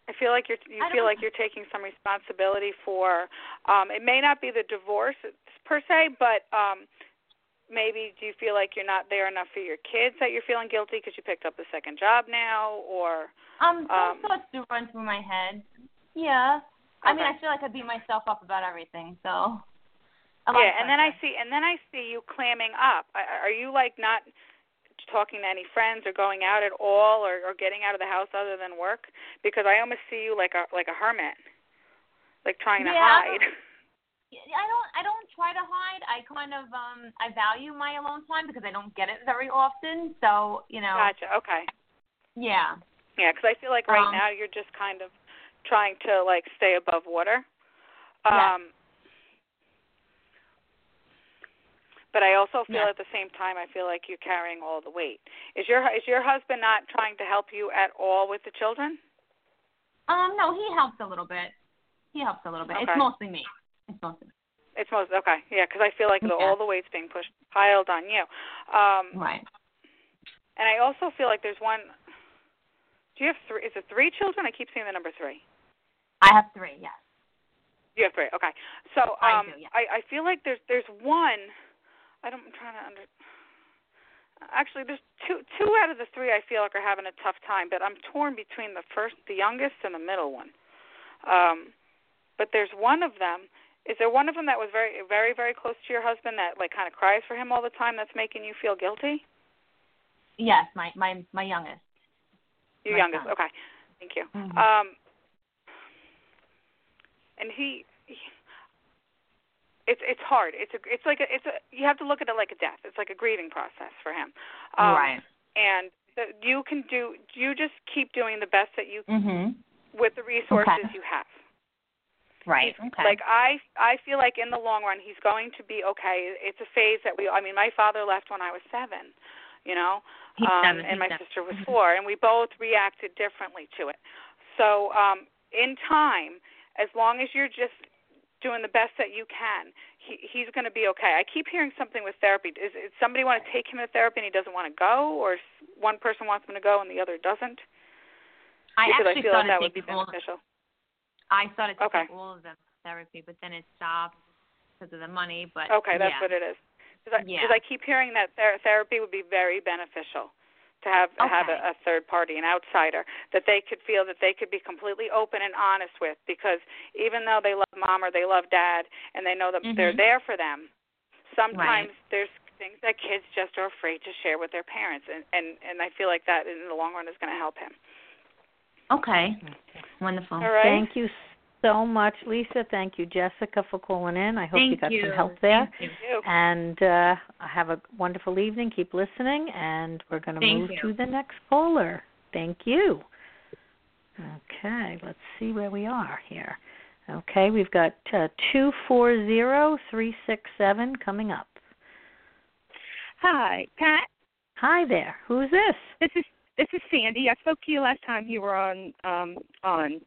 I feel like you're you feel like you're taking some responsibility for. Um, it may not be the divorce per se, but um, maybe do you feel like you're not there enough for your kids that you're feeling guilty because you picked up a second job now, or Um. Um, thoughts do run through my head. Yeah. I mean, I feel like I beat myself up about everything. So. yeah, and then I see, and then I see you clamming up. Are you like not talking to any friends or going out at all, or, or getting out of the house other than work? Because I almost see you like a like a hermit, like trying to Yeah, I hide. I don't I don't try to hide. I kind of um I value my alone time because I don't get it very often. So, you know. Gotcha. Okay. Yeah. Yeah, because I feel like right Um, now you're just kind of trying to like stay above water. Um But I also feel Yes. at the same time I feel like you're carrying all the weight. Is your is your husband not trying to help you at all with the children? Um no, he helps a little bit. He helps a little bit. Okay. It's mostly me. It's mostly me. It's most okay, yeah, because I feel like the, Yeah. all the weight's being pushed piled on you. Um, Right. and I also feel like there's one. Do you have three? Is it three children? I keep seeing the number three. I have three, yes. You have three. Okay. So I um, do, yeah. I I feel like there's there's one. I don't. I'm trying to under. Actually, there's two two out of the three I feel like are having a tough time, but I'm torn between the first, the youngest, and the middle one. Um, but there's one of them. Is there one of them that was very very very close to your husband that like kind of cries for him all the time? That's making you feel guilty. Yes, my my my youngest. Your My youngest. son. Okay. Thank you. Mhm. Um, and he, it's it's hard. It's a it's like a it's a you have to look at it like a death. It's like a grieving process for him. Um, right. And the, you can do. You just keep doing the best that you Mhm. with the resources Okay. you have. Right. He's- Okay. Like I, I feel like in the long run he's going to be okay. It's a phase that we. I mean, my father left when I was seven, you know, He's um, seven, and my seven. sister was Mhm. four, and we both reacted differently to it. So, um, in time, as long as you're just doing the best that you can, he, he's going to be okay. I keep hearing something with therapy. Is, is somebody want to take him to therapy and he doesn't want to go, or one person wants him to go and the other doesn't? I because actually I feel like that would be beneficial. I started to Okay. take all of them therapy, but then it stopped because of the money. But Okay, that's yeah. what it is. Because I, Yeah. I keep hearing that ther- therapy would be very beneficial to have have a, a third party, an outsider, that they could feel that they could be completely open and honest with. Because even though they love mom or they love dad, and they know that they're Mhm. there for them, sometimes Right. there's things that kids just are afraid to share with their parents, and and and I feel like that in the long run is going to help him. Okay. Wonderful. All right. Thank you so much, Lisa. Thank you, Jessica, for calling in. I hope Thank you got you. some help there. Thank you. You. And uh, have a wonderful evening. Keep listening, and we're going to Thank move you. to the next caller. Thank you. Okay, let's see where we are here. Okay, we've got uh, two four zero three six seven coming up. Hi, Pat. Hi there. Who's this? This is this is Sandy. I spoke to you last time you were on um on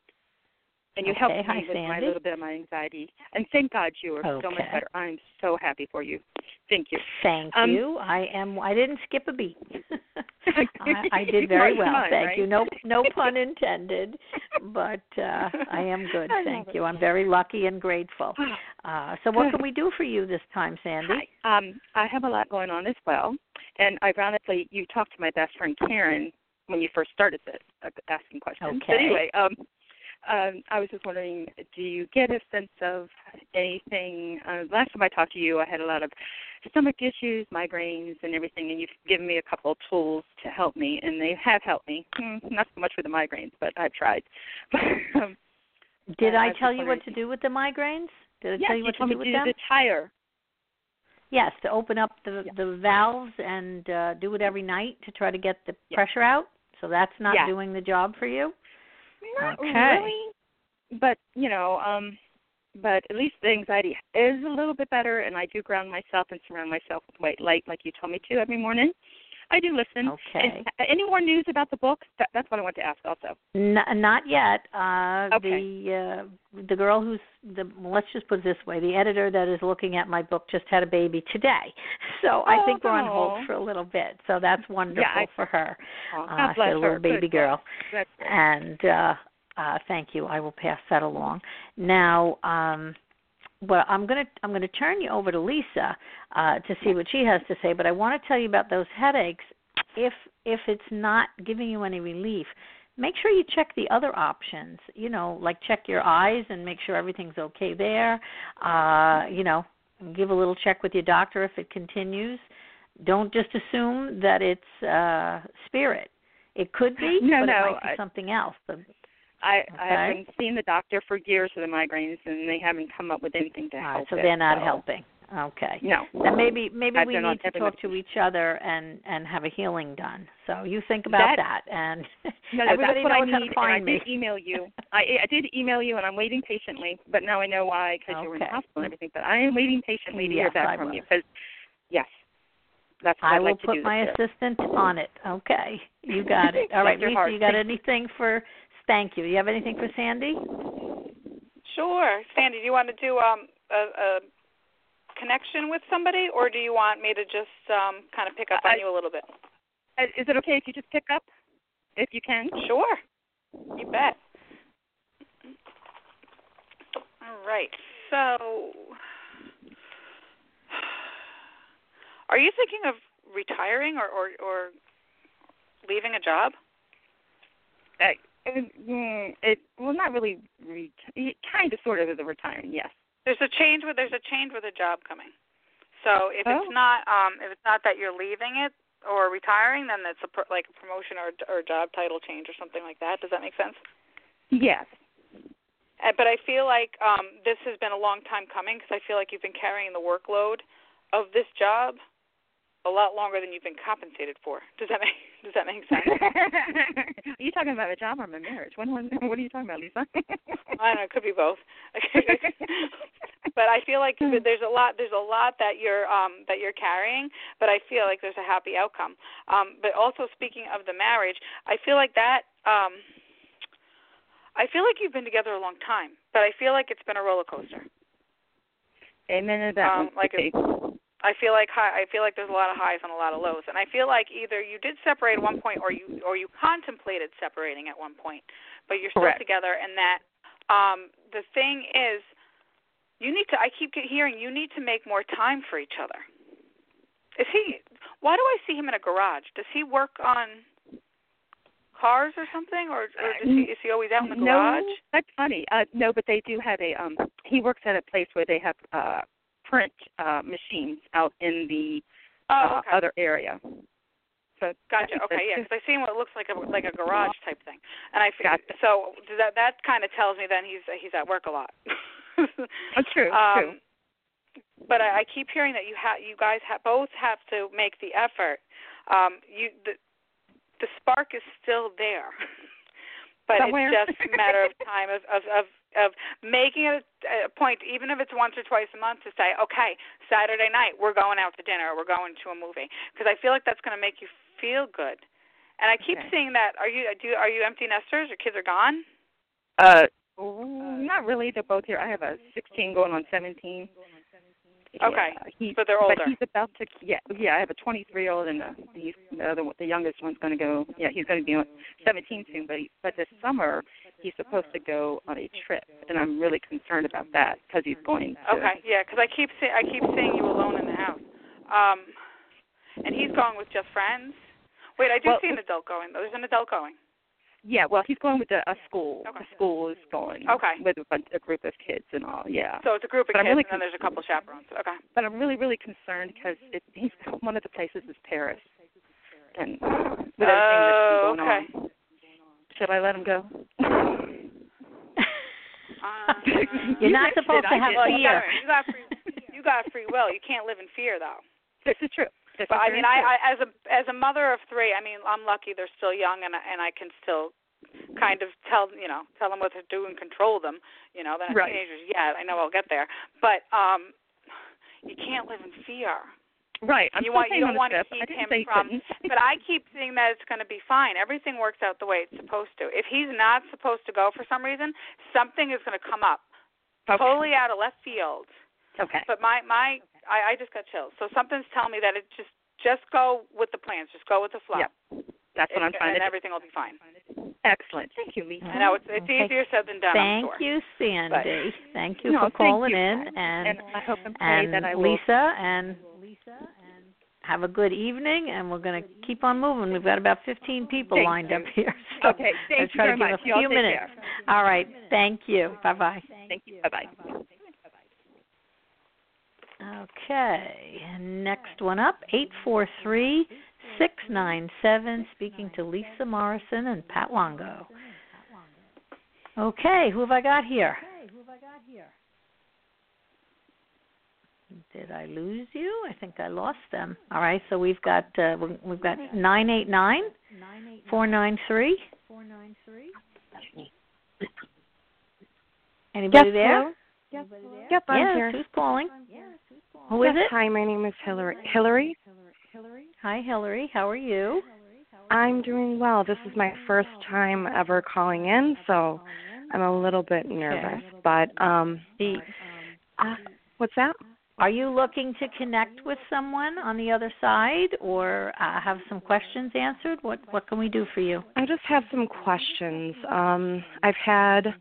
and you Okay, helped hi, me with my little bit of my anxiety. And thank God you are so much better. I'm so happy for you. Thank you. Thank Um, you. I am. I didn't skip a beat. I, I did very well. mind, Thank right? you. No, no pun intended. But uh, I am good. I Thank it. you. I'm very lucky and grateful. Uh, so, what can we do for you this time, Sandy? Hi. Um, I have a lot going on as well. And ironically, you talked to my best friend Karen when you first started the, uh, asking questions. Okay. But anyway, um, um, I was just wondering, do you get a sense of anything? Uh, last time I talked to you, I had a lot of stomach issues, migraines, and everything, and you've given me a couple of tools to help me, and they have helped me. Hmm, not so much with the migraines, but I've tried. um, Did uh, I tell you what to do with the migraines? Did I yes, tell you you what told to do me with to them? the tire. Yes, to open up the Yeah. the valves and uh do it every night to try to get the Yeah. pressure out. So that's not Yeah. doing the job for you. Not Okay. really, but you know, um, but at least the anxiety is a little bit better, and I do ground myself and surround myself with white light, like you told me to every morning. I do listen. Okay. Any more news about the book? That, that's what I want to ask, also. N- not yet. Uh Okay. the uh the girl who's the let's just put it this way, the editor that is looking at my book just had a baby today. So I think we're on Oh. hold for a little bit. So that's wonderful I- for her. Oh, Uh, God she's bless a little baby Good girl. And uh, uh, thank you. I will pass that along. Now, um, well, I'm going to I'm going to turn you over to Lisa uh, to see what she has to say. But I want to tell you about those headaches. If if it's not giving you any relief, make sure you check the other options. You know, like check your eyes and make sure everything's okay there. Uh, you know, give a little check with your doctor if it continues. Don't just assume that it's uh, spirit. It could be, No, but no, it might be I- something else. I I haven't seen the doctor for years for the migraines, and they haven't come up with anything to all help. right, so it, they're not so- helping. Okay. No. Then maybe maybe I've we need to talk to each other and and have a healing done. So you think about that, and No, no, everybody that's what knows I how need, to find and I me. did email you. I I did email you, and I'm waiting patiently. But now I know why, because you were in the Okay. hospital and everything. But I am waiting patiently to hear Yes, back I from was. you. Because yes, that's what I I'd will like to put do my year. assistant on it. Okay, you got it. All right, Lisa, you got anything for? Thank you. Do You have anything for Sandy? Sure, Sandy. Do you want to do um a, a connection with somebody, or do you want me to just um kind of pick up on I- you a little bit? Uh, Is it okay if you just pick up, if you can? Sure. You bet. All right. So, are you thinking of retiring or or, or leaving a job? Uh, mm, it well, not really. Re- kind of, sort of, is a retiring. Yes. There's a change with there's a change with a job coming. So if Oh. it's not um if it's not that you're leaving it or retiring, then it's a pr- like a promotion or or job title change or something like that. Does that make sense? Yes. Uh, but I feel like um, this has been a long time coming because I feel like you've been carrying the workload of this job a lot longer than you've been compensated for. Does that make Does that make sense? are you talking about a job or my marriage? When, when, what are you talking about, Lisa? I don't know. It could be both. but I feel like there's a lot. There's a lot that you're um, that you're carrying. But I feel like there's a happy outcome. Um, but also speaking of the marriage, I feel like that. Um, I feel like you've been together a long time, but I feel like it's been a roller coaster. Amen to that. Um, like okay. I feel like high, I feel like there's a lot of highs and a lot of lows, and I feel like either you did separate at one point, or you or you contemplated separating at one point, but you're still Correct. together. And that um, the thing is, you need to. I keep hearing you need to make more time for each other. Is he? Why do I see him in a garage? Does he work on cars or something, or, or does he, is he always out in the garage? No, that's funny. Uh, no, but they do have a. Um, he works at a place where they have uh, print uh, machines out in the Oh, uh, okay. other area. So Gotcha. Okay, yeah, because I seen what looks like a like a garage type thing, and I Gotcha. so that that kind of tells me then he's he's at work a lot. That's true, true. um, But I, I keep hearing that you have you guys have both have to make the effort. Um, you the the spark is still there, but Somewhere. it's just a matter of time of of of, of making it a, a point, even if it's once or twice a month, to say, okay, Saturday night we're going out to dinner, or we're going to a movie, because I feel like that's going to make you feel good. And I keep Okay. seeing that. Are you do are you empty nesters? Your kids are gone. Uh, not really. They're both here. I have a 16 going on 17. Okay. Yeah, he, But they're older. But he's about to. Yeah, yeah. I have a 23 year old, and he's the other, the youngest one's going to go. Yeah, he's going to be on 17 soon. But he, but this summer he's supposed to go on a trip, and I'm really concerned about that because he's going. To, Okay, yeah, because I keep see, I keep seeing you alone in the house. Um, and he's going with just friends. Wait, I do Well- see an adult going. There's an adult going. Yeah, well, he's going with a, a school. Okay. The school is going Okay. with a, bunch, a group of kids and all. Yeah. So it's a group of But I'm kids, really and then there's a couple chaperones. Okay. but I'm really, really concerned because it, he's one of the places is Paris, and with everything that's Oh, going okay. on, should I let him go? Uh, You're You not supposed it, to I have did. well, you got, fear. you got free. You got free will. You can't live in fear, though. This is true. But I mean. I, I as a as a mother of three, I mean, I'm lucky they're still young, and I- and I can still kind of tell you know tell them what to do and control them. You know, they're not Right. teenagers yet. I know I'll get there, but um, you can't live in fear. right. I'm you want you don't want to. Keep him from. but I keep seeing that it's going to be fine. Everything works out the way it's supposed to. If he's not supposed to go for some reason, something is going to come up okay. totally out of left field. Okay. But my my I, I just got chills. So something's telling me that it just just go with the plans. Just go with the flow. Yep. That's what I'm It- trying and to do. everything will be fine. Excellent. Thank you, Lisa. I know it's it's oh, Okay. easier said than done. I'm Thank sure. you, Sandy. Thank you No, for calling you. in and and I hope and pray and that I will. Lisa and have a good evening and we're going to keep on moving. We've got about 15 people Thank lined you. up here. So Okay. Thank I'll you try very to give much. a You all few take minutes. care. All right. Thank you. Bye-bye. Thank you. Bye bye. Okay. Next one up, eight four three six nine seven. Speaking to Lisa Morrison and Pat Longo. Okay, who have I got here? Did I lose you? I think I lost them. All right, so we've got uh, we- we've got nine eight nine four nine three. Anybody Yes, there? hello? Yep, I'm yes, here. who's calling? Who is yes, it? Hi, my name is Hillary. Hillary. Hi, Hillary. How are you? I'm doing well. This is my first time ever calling in, so I'm a little bit nervous. But um, The, uh, what's that? are you looking to connect with someone on the other side, or uh, have some questions answered? What What can we do for you? I just have some questions. Um, I've had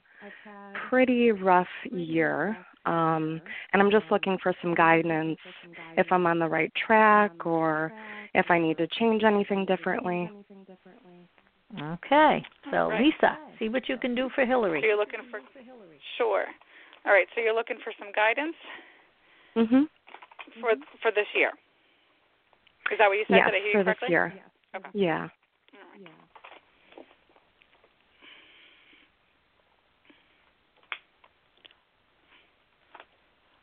pretty rough year, um, and I'm just looking for some guidance if I'm on the right track or if I need to change anything differently. Okay, so Right. Lisa, see what you can do for So Hillary. you're looking for sure. All right. So you're looking for some guidance Mhm. for for this year. Is that what you said? Yes, Did I hear for you this correctly? year. Okay. Yeah. All right.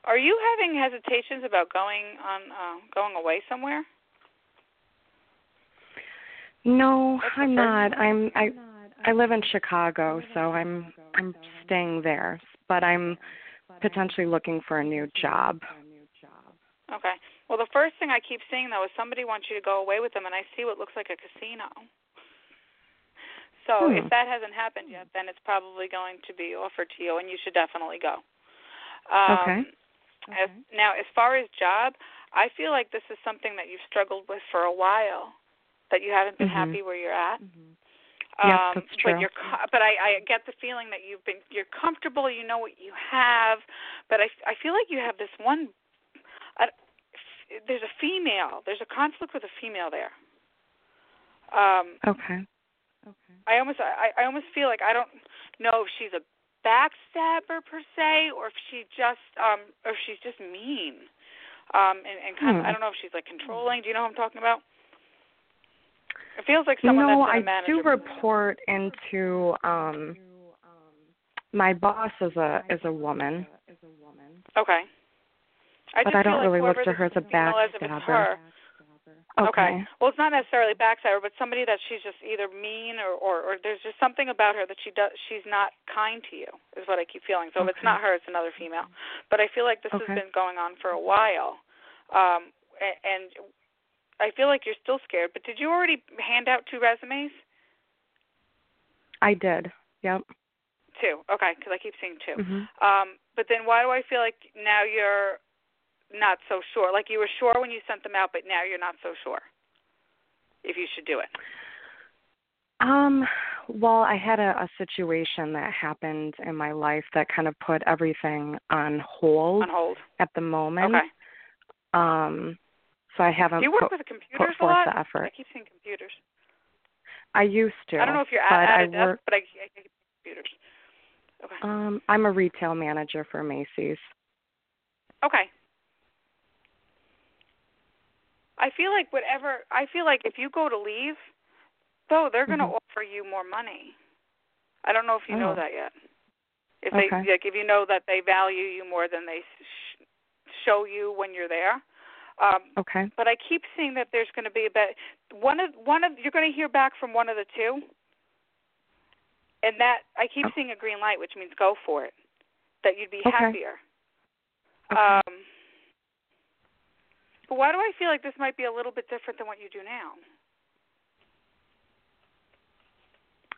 Are you having hesitations about going on uh, going away somewhere? No, I'm not. I'm I I live in Chicago, so I'm I'm staying there, but I'm potentially looking for a new job. Okay. Well, the first thing I keep seeing though is somebody wants you to go away with them, and I see what looks like a casino. So Hmm. if that hasn't happened yet, then it's probably going to be offered to you, and you should definitely go. Um, Okay. As, now, as far as job, I feel like this is something that you've struggled with for a while, that you haven't been Mhm. happy where you're at. Yep, Um, that's But you're, but I, I get the feeling that you've been, you're comfortable. You know what you have, but I, I feel like you have this one. I, there's a female. There's a conflict with a female there. Um, okay. Okay. I almost, I, I almost feel like I don't know if she's a backstabber per se, or if she just, um, or if she's just mean. Um, and, and kind of, Hmm. I don't know if she's like controlling. Do you know who I'm talking about? It feels like someone no, that's in a I do report into um my boss is a is a woman. Okay. I But I don't like really look to her as a female is, if it's backstabber. Her. Okay. Well, it's not necessarily backstabber, but somebody that she's just either mean or, or or there's just something about her that she does she's not kind to you is what I keep feeling. So if it's not her, it's another female. But I feel like this Okay. has been going on for a while. Um and I feel like you're still scared. But did you already hand out two resumes? I did. Yep. Two. Okay, because I keep seeing 2 Mhm. Um, but then why do I feel like now you're not so sure? Like you were sure when you sent them out, but now you're not so sure if you should do it. Um, well, I had a, a situation that happened in my life that kind of put everything on hold On hold. at the moment. Okay. Um, so I haven't Do you work put, with put computers a lot? the I effort. keep seeing computers. I used to. I don't know if you're at, at I work, but I, I get computers. Okay. um I'm a retail manager for Macy's. Okay. I feel like whatever I feel like if you go to leave, though they're going to Mhm. offer you more money. I don't know if you know Oh. that yet. If Okay. they like if you know that they value you more than they sh- show you when you're there. Um Okay. but I keep seeing that there's going to be a bet one of one of you're going to hear back from one of the two. And that I keep Oh. seeing a green light, which means go for it. That you'd be Okay. happier. Okay. Um, but why do I feel like this might be a little bit different than what you do now?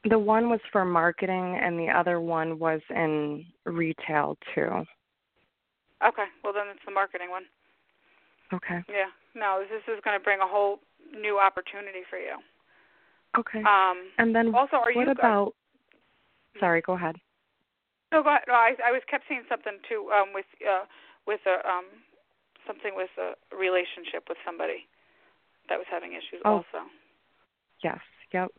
The one was for marketing and the other one was in retail too. Okay, well then it's the marketing one. Okay. Yeah, no, this is going to bring a whole new opportunity for you. Okay. Um, and then also, are what you about Sorry, go ahead. No, go ahead. No, I I was kept seeing something too um, with uh, with a um, something with a relationship with somebody that was having issues Oh. also. Yes. Yep.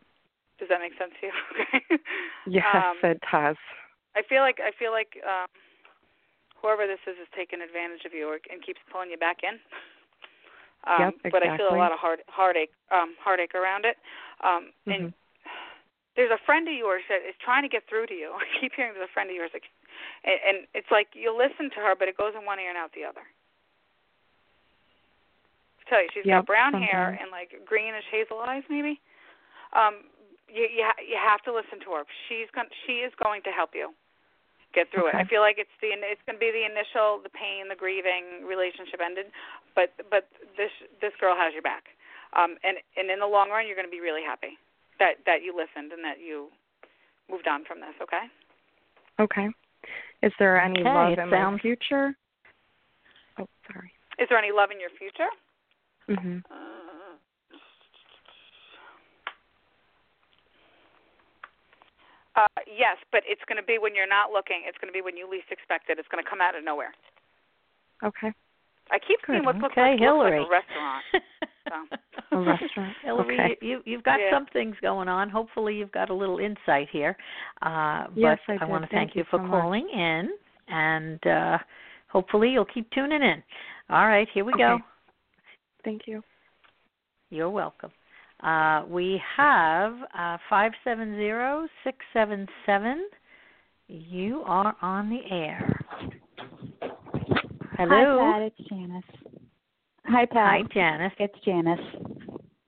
Does that make sense to you? okay. Yes, Um, it does. I feel like I feel like um, whoever this is is taking advantage of you or, and keeps pulling you back in. Um, Yep, But I feel a lot of heart heartache um, heartache around it. Um, And Mhm. there's a friend of yours that is trying to get through to you. I keep hearing there's a friend of yours, like, and, and it's like you listen to her, but it goes in one ear and out the other. I tell you, she's Yep, got brown hair and like greenish hazel eyes, maybe. Um, you you ha- you have to listen to her. She's going she is going to help you get through it. I feel like it's the it's going to be the initial the pain, the grieving, relationship ended, but but this this girl has your back. Um and and in the long run you're going to be really happy that that you listened and that you moved on from this, okay? Okay. Is there any Okay, love it in my sounds- future? Oh, sorry. Is there any love in your future? Mhm. Uh, Uh, yes, but it's going to be when you're not looking. It's going to be when you least expect it. It's going to come out of nowhere. Okay. I keep seeing what looks okay, like, Hillary. looks like a restaurant. So. A restaurant. Hillary, Okay. you, you've got Yeah. some things going on. Hopefully, you've got a little insight here. Uh, Yes, but I did. want to Thank thank, you for so much. calling in, and uh, hopefully, you'll keep tuning in. All right, here we go. Okay. Thank you. You're welcome. Uh, we have uh, 570-677. You are on the air. Hello. Hi, Pat. It's Janice. Hi, Pat. Hi, Janice. It's Janice.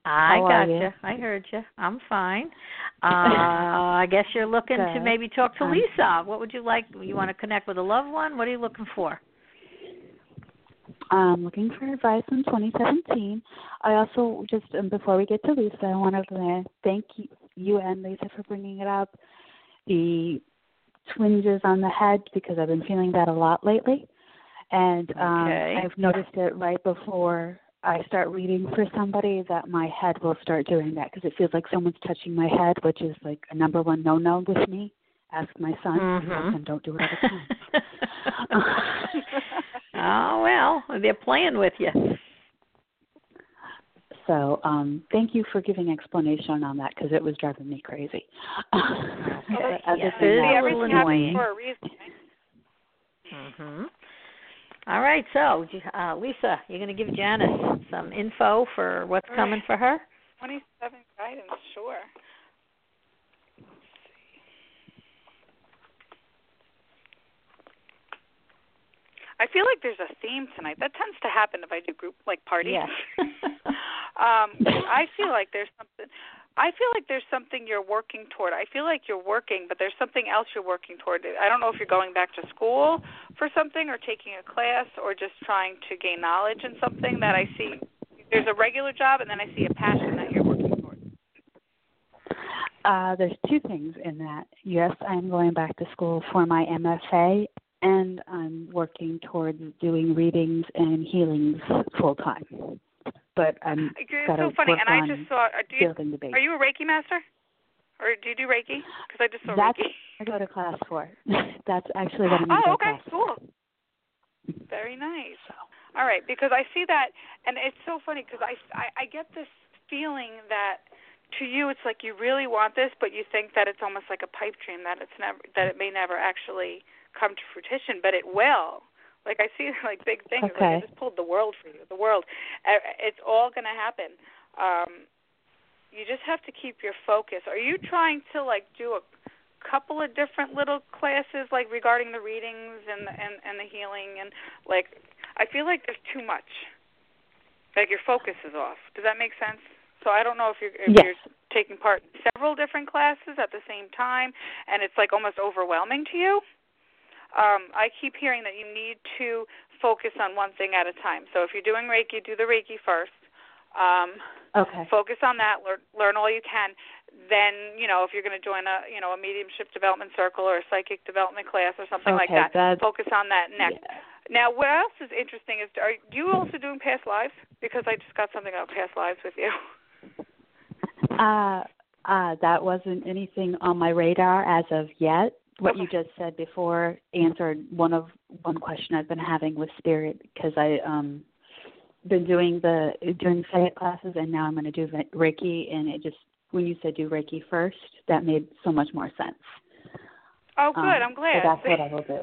I How are gotcha. you? I heard you. I'm fine. Uh, I guess you're looking to maybe talk to Lisa. What would you like? You want to connect with a loved one? What are you looking for? I'm looking for advice on 2017. I also just um, before we get to Lisa, I wanted to thank you, you and Lisa for bringing it up. The twinges on the head because I've been feeling that a lot lately, and um, Okay. I've noticed it right before I start reading for somebody that my head will start doing that because it feels like someone's touching my head, which is like a number one no-no with me. Ask my son. My Mhm. husband don't do it all the time. oh well, they're playing with you. So um, thank you for giving explanation on that because it was driving me crazy. Okay. Other Yes, than it is that, a little everything annoying. for a reason. Mhm. All right, so uh, Lisa, you're going to give Janice some info for what's All coming right. for her. 27 guidance, sure. I feel like there's a theme tonight. That tends to happen if I do group like parties. Yes. um, I feel like there's something. I feel like there's something you're working toward. I feel like you're working, but there's something else you're working toward. I don't know if you're going back to school for something or taking a class or just trying to gain knowledge in something that I see. There's a regular job and then I see a passion that you're working toward. Uh, there's two things in that. Yes, I'm going back to school for my MFA, and I'm working towards doing readings and healings full time. But I'm It's got to so funny, and I just saw. uh, Do you, building the base. are you a Reiki master, or do you do Reiki? Because I just saw That's Reiki. I go to class for. That's actually what I'm Oh, okay, cool. Very nice. All right, because I see that, and it's so funny because I, I I get this feeling that to you it's like you really want this, but you think that it's almost like a pipe dream that it's never that it may never actually come to fruition, but it will. Like I see like big things. Okay. Like I just pulled the world for you. The world. It's all going to happen. Um, you just have to keep your focus. Are you trying to like do a couple of different little classes like regarding the readings and the, and and the healing and like I feel like there's too much. Like your focus is off. Does that make sense? So I don't know if you're if Yes. you're taking part in several different classes at the same time and it's like almost overwhelming to you. Um, I keep hearing that you need to focus on one thing at a time. So if you're doing Reiki, do the Reiki first. Um, Okay. focus on that learn, learn all you can then you know if you're going to join a you know a mediumship development circle or a psychic development class or something like that that's- focus on that next now what else is interesting is are you also doing past lives because i just got something about past lives with you Uh, uh, that wasn't anything on my radar as of yet. What you just said before answered one of one question I've been having with spirit because I um been doing the doing psychic classes and now I'm going to do Reiki and it just when you said do Reiki first that made so much more sense. oh good Um, i'm glad So that's what I will do.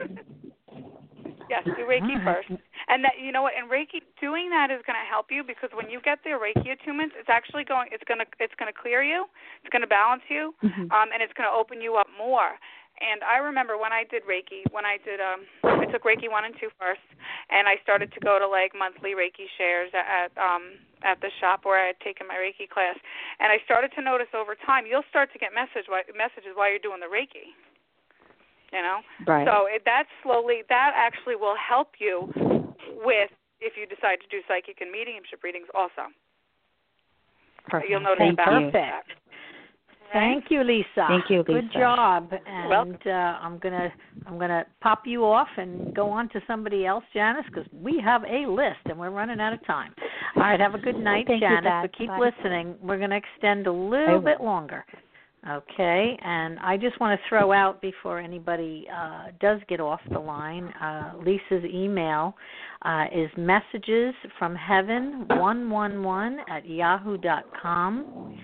yes do reiki first and that you know what and reiki doing that is going to help you because when you get the reiki attunements it's actually going it's going to it's going to clear you it's going to balance you Mhm. um, and it's going to open you up more. And I remember when I did Reiki, when I did, um, I took Reiki one and two first, and I started to go to like monthly Reiki shares at um, at the shop where I had taken my Reiki class, and I started to notice over time you'll start to get message messages while you're doing the Reiki. You know, Right. so it, that slowly that actually will help you with if you decide to do psychic and mediumship readings also. Perfect. You'll notice Thank that. you. Perfect. Thank you, Lisa. Thank you, Lisa. Good job. And uh, I'm gonna I'm gonna pop you off and go on to somebody else, Janice, because we have a list and we're running out of time. All right, have a good night, Thank Janice. Beth. but keep Bye. listening. We're gonna extend a little bit longer. Okay, and I just want to throw out before anybody uh, does get off the line, uh, Lisa's email uh, is messages from heaven one one one at yahoo dot com.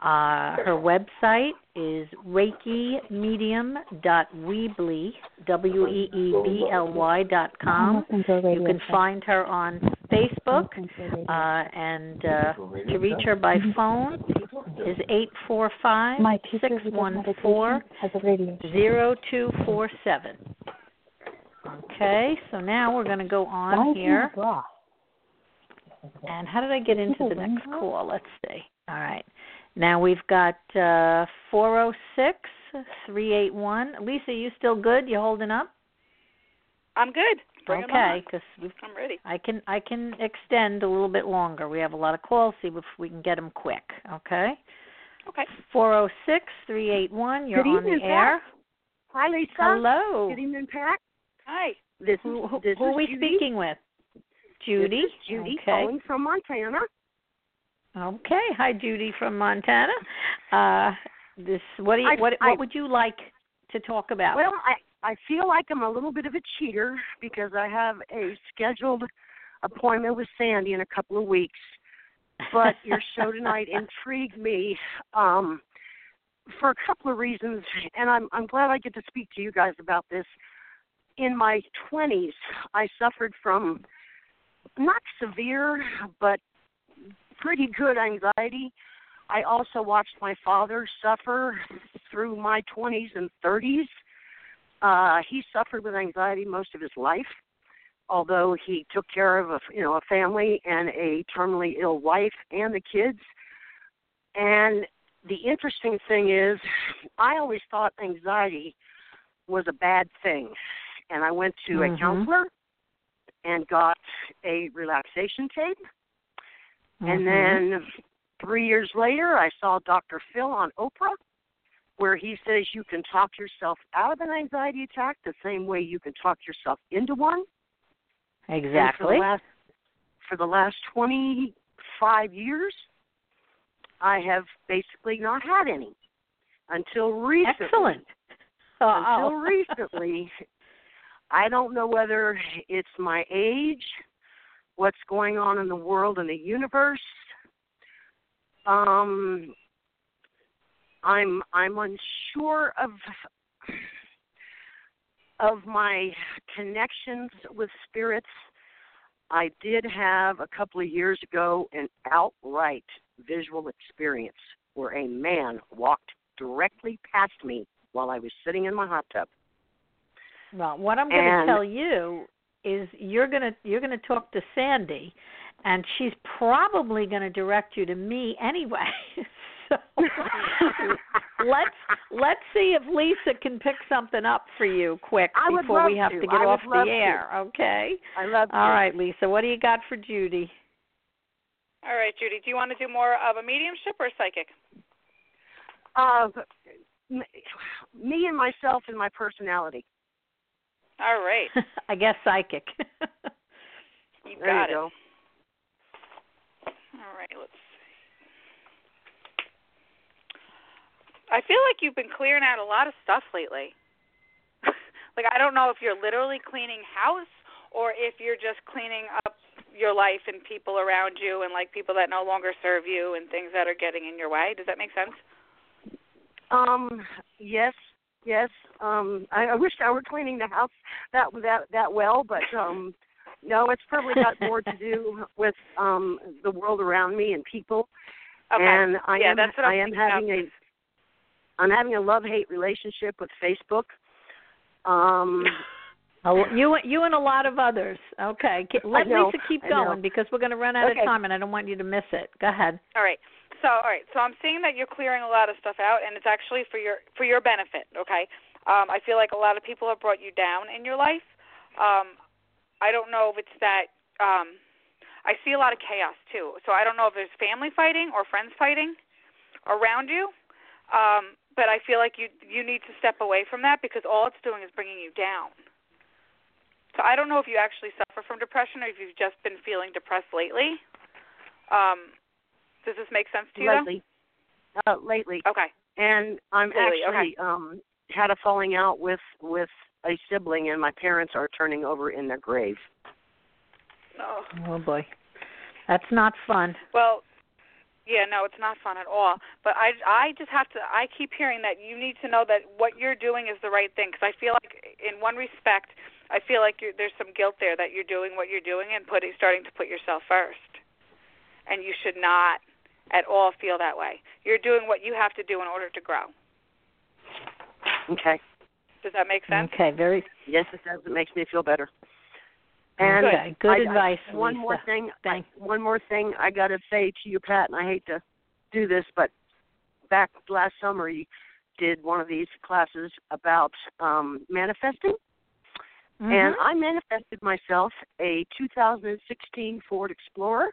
Uh, her website is reikimedium.weebly, W E E B L Y dot com. Listen to a radio You can find her on Facebook, Listen to a radio uh, and uh, to reach her by phone is eight four five My teacher six who does one meditation four has a radio show. zero two four seven. Okay, so now we're going to go on here. And how did I get into the next Windows? call? Let's see. All right. Now we've got uh 406 381. Lisa, you still good? You holding up? I'm good. Bring it okay, on. because I'm ready. I can I can extend a little bit longer. We have a lot of calls. See if we can get them quick. Okay. Okay. Four zero six three eight one. You're Good on evening, the air. Hi, Lisa. Hello. Good evening, Pat. Hi. This Who, is who, this who are we Judy. speaking with? Judy. This is Judy okay. calling from Montana. Okay. Hi, Judy from Montana. Uh, this what do you, I- what I- what would you like to talk about? Well, I I feel like I'm a little bit of a cheater because I have a scheduled appointment with Sandy in a couple of weeks. But your show tonight intrigued me um, for a couple of reasons, and I'm I'm glad I get to speak to you guys about this. In my 20s, I suffered from not severe, but pretty good anxiety. I also watched my father suffer through my 20s and 30s. Uh, he suffered with anxiety most of his life, although he took care of a you know a family and a terminally ill wife and the kids. And the interesting thing is, I always thought anxiety was a bad thing, and I went to Mhm. a counselor and got a relaxation tape. And Mhm. then three years later, I saw Dr. Phil on Oprah, where he says you can talk yourself out of an anxiety attack the same way you can talk yourself into one. And for exactly. the last for the last 25 years, I have basically not had any until recently. Excellent. Until Oh. recently, I don't know whether it's my age, what's going on in the world and the universe. Um, I'm I'm unsure of of my connections with spirits. I did have a couple of years ago an outright visual experience where a man walked directly past me while I was sitting in my hot tub. Well, what I'm going And- to tell you is you're going to you're going to talk to Sandy, and she's probably going to direct you to me anyway. so let's let's see if Lisa can pick something up for you quick I before we have to. to get I off love the to. air. Okay. I love All you. right, Lisa. What do you got for Judy? All right, Judy. Do you want to do more of a mediumship or psychic? Uh, me and myself and my personality. All right. I guess psychic. You There got you it. go. All right, let's see. I feel like you've been clearing out a lot of stuff lately. like I don't know if you're literally cleaning house or if you're just cleaning up your life and people around you and like people that no longer serve you and things that are getting in your way. Does that make sense? Um, yes, yes. Um, I, I wish I were cleaning the house that that that well, but um, no, it's probably got more to do with um the world around me and people. Okay. And I yeah, am that's what I I'm am thinking having of. a I'm having a love hate relationship with Facebook. Um, Oh, you you and a lot of others. Okay, Ke- let know, Lisa keep I know. going because we're going to run out Okay. of time, and I don't want you to miss it. Go ahead. All right. So, all right. So I'm seeing that you're clearing a lot of stuff out, and it's actually for your for your benefit. Okay. Um, I feel like a lot of people have brought you down in your life. Um, I don't know if it's that. Um, I see a lot of chaos too. So I don't know if there's family fighting or friends fighting around you. Um, but I feel like you you need to step away from that because all it's doing is bringing you down. So I don't know if you actually suffer from depression or if you've just been feeling depressed lately. Um, does this make sense to you? though? lately, uh, lately, Okay. and I'm Lately, actually um had a falling out with with a sibling, and my parents are turning over in their grave. Oh. Oh boy, that's not fun. Well, yeah, no, it's not fun at all. But I, I just have to. I keep hearing that you need to know that what you're doing is the right thing. Because I feel like, in one respect, I feel like you're, there's some guilt there that you're doing what you're doing and putting, starting to put yourself first. And you should not at all feel that way. You're doing what you have to do in order to grow. Okay. Does that make sense? Okay, very Yes, it does. It makes me feel better. And okay. Good I- I- advice, one Lisa. more thing. Thank. One more thing I got to say to you, Pat, and I hate to do this, but back last summer you did one of these classes about um manifesting, Mhm. and I manifested myself a 2016 Ford Explorer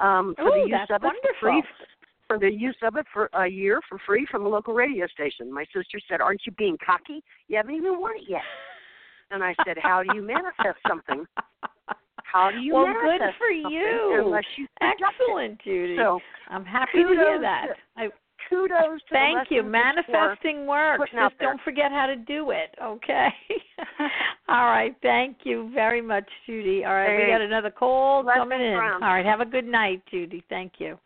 um, for the use of it for free. wonderful. For the use of it for a year for free from a local radio station. My sister said, "Aren't you being cocky? You haven't even won it yet." And I said, "How do you manifest something? How do you well, manifest good for something you. Unless you suggest it?" Excellent, Judy. So I'm happy to hear that. to- I, kudos to the thank you. Manifesting works. putting Just don't forget how to do it. Okay. All right. Thank you very much, Judy. All right, we got another call Blessings coming in. round. All right. Have a good night, Judy. Thank you.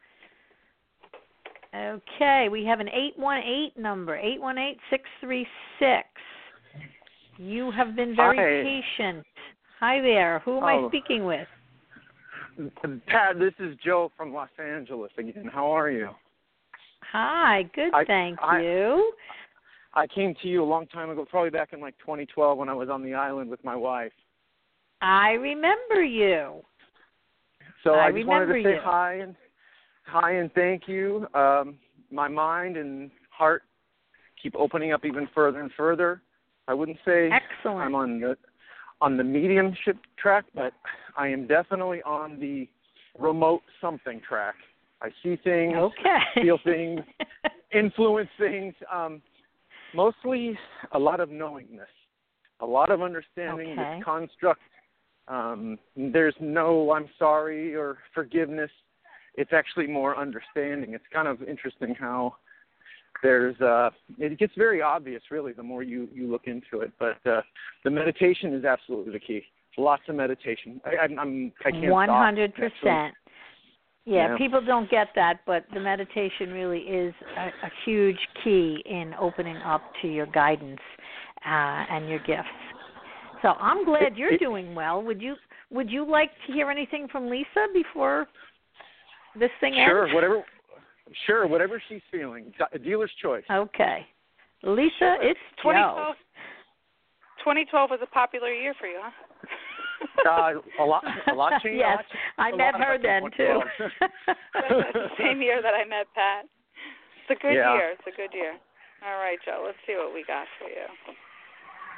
Okay, we have an 818 number, 818-636. You have been very Hi. patient. Hi there. Who am I Oh. speaking with? Pat, this is Joe from Los Angeles again. How are you? Hi, good, I- thank I- you. I came to you a long time ago, probably back in like 2012 when I was on the island with my wife. I remember you. So I I, just wanted to say you. hi and hi and thank you. Um, my mind and heart keep opening up even further and further. I wouldn't say Excellent. I'm on the on the mediumship track, but I am definitely on the remote something track. I see things, okay. feel things, influence things. Um, mostly a lot of knowingness, a lot of understanding okay. this construct. Um, there's no I'm sorry or forgiveness. It's actually more understanding. It's kind of interesting how there's uh it gets very obvious really the more you you look into it but uh the meditation is absolutely the key lots of meditation i i'm, I'm i i can not 100% yeah, Yeah. people don't get that, but the meditation really is a, a huge key in opening up to your guidance uh, and your gifts. So I'm glad you're doing well. Would you Would you like to hear anything from Lisa before this thing Sure, ends? whatever. Sure, whatever she's feeling. A dealer's choice. Okay, Lisa, it's Joe. 2012, 2012 was a popular year for you, huh? Uh, a lot, a lot changed. yes, a lot changed I a met her then too. 2012. The same year that I met Pat. It's a good Yeah. year. It's a good year. All right, Joe. Let's see what we got for you.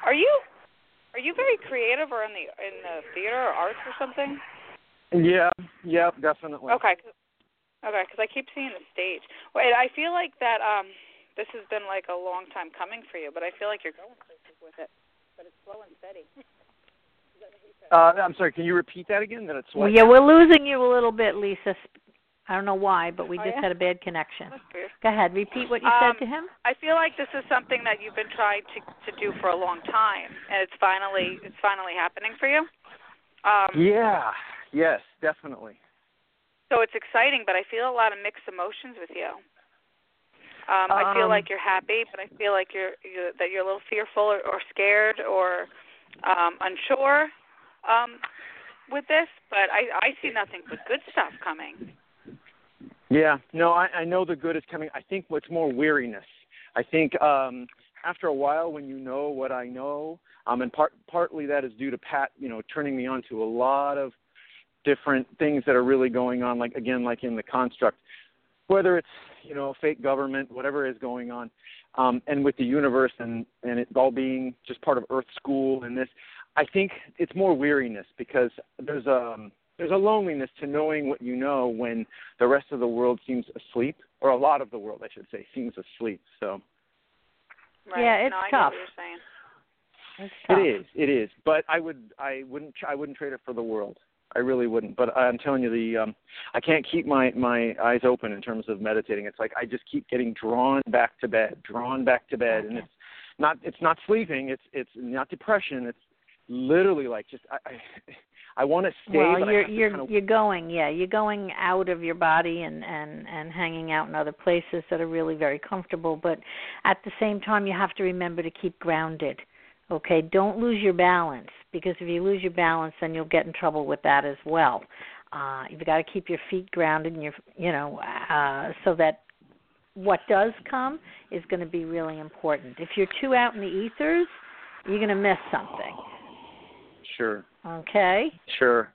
Are you are you very creative or in the in the theater or arts or something? yeah, yeah, definitely. Okay. Okay, because I keep seeing the stage. Wait, I feel like that um this has been like a long time coming for you, but I feel like you're going places with it. But it's slow and steady. Uh, I'm sorry. Can you repeat that again? That it's Well, what? yeah, we're losing you a little bit, Lisa. I don't know why, but we Oh, just yeah? had a bad connection. Go ahead, repeat what you Um, said to him. I feel like this is something that you've been trying to to do for a long time, and it's finally it's finally happening for you. Um, Yeah. Yes, definitely. So it's exciting, but I feel a lot of mixed emotions with you. Um, I feel Um, like you're happy, but I feel like you're, you're that you're a little fearful or, or scared or um, unsure um, with this. But I I see nothing but good stuff coming. Yeah. No, I, I know the good is coming. I think what's more weariness. I think um after a while when you know what I know, um and part partly that is due to Pat, you know, turning me on to a lot of different things that are really going on, like again, like in the construct. Whether it's, you know, fake government, whatever is going on, um, and with the universe and, and it all being just part of Earth School and this, I think it's more weariness because there's um there's a loneliness to knowing what you know when the rest of the world seems asleep, or a lot of the world, I should say, seems asleep. So Right? Yeah, it's no, tough. Get what you're saying. It's tough. it is, it is. But I would, I wouldn't, I wouldn't trade it for the world. I really wouldn't. But I'm telling you, the um, I can't keep my my eyes open in terms of meditating. It's like I just keep getting drawn back to bed, drawn back to bed, and it's not, it's not sleeping. It's, it's not depression. It's literally like just I, I, I want to stay. well, but you're you're kind of, you're going, yeah, you're going out of your body and and and hanging out in other places that are really very comfortable. But at the same time, you have to remember to keep grounded. Okay, don't lose your balance because if you lose your balance, then you'll get in trouble with that as well. Uh, you've got to keep your feet grounded and your, you know, uh, so that what does come is going to be really important. If you're too out in the ethers, you're going to miss something. Sure, Okay. sure.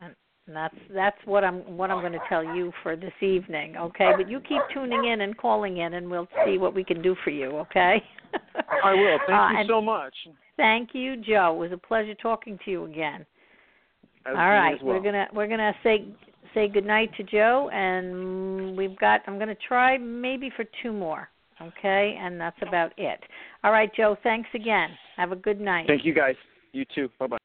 And that's that's what I'm what I'm going to tell you for this evening, okay? But you keep tuning in and calling in, and we'll see what we can do for you, okay? I will. Thank Uh, you so much. Thank you, Joe. It was a pleasure talking to you again. As All as well. we're gonna we're gonna say say goodnight to Joe, and we've got I'm gonna try maybe for two more, okay? And that's about it. All right, Joe. Thanks again. Have a good night. Thank you guys. You too. Bye bye.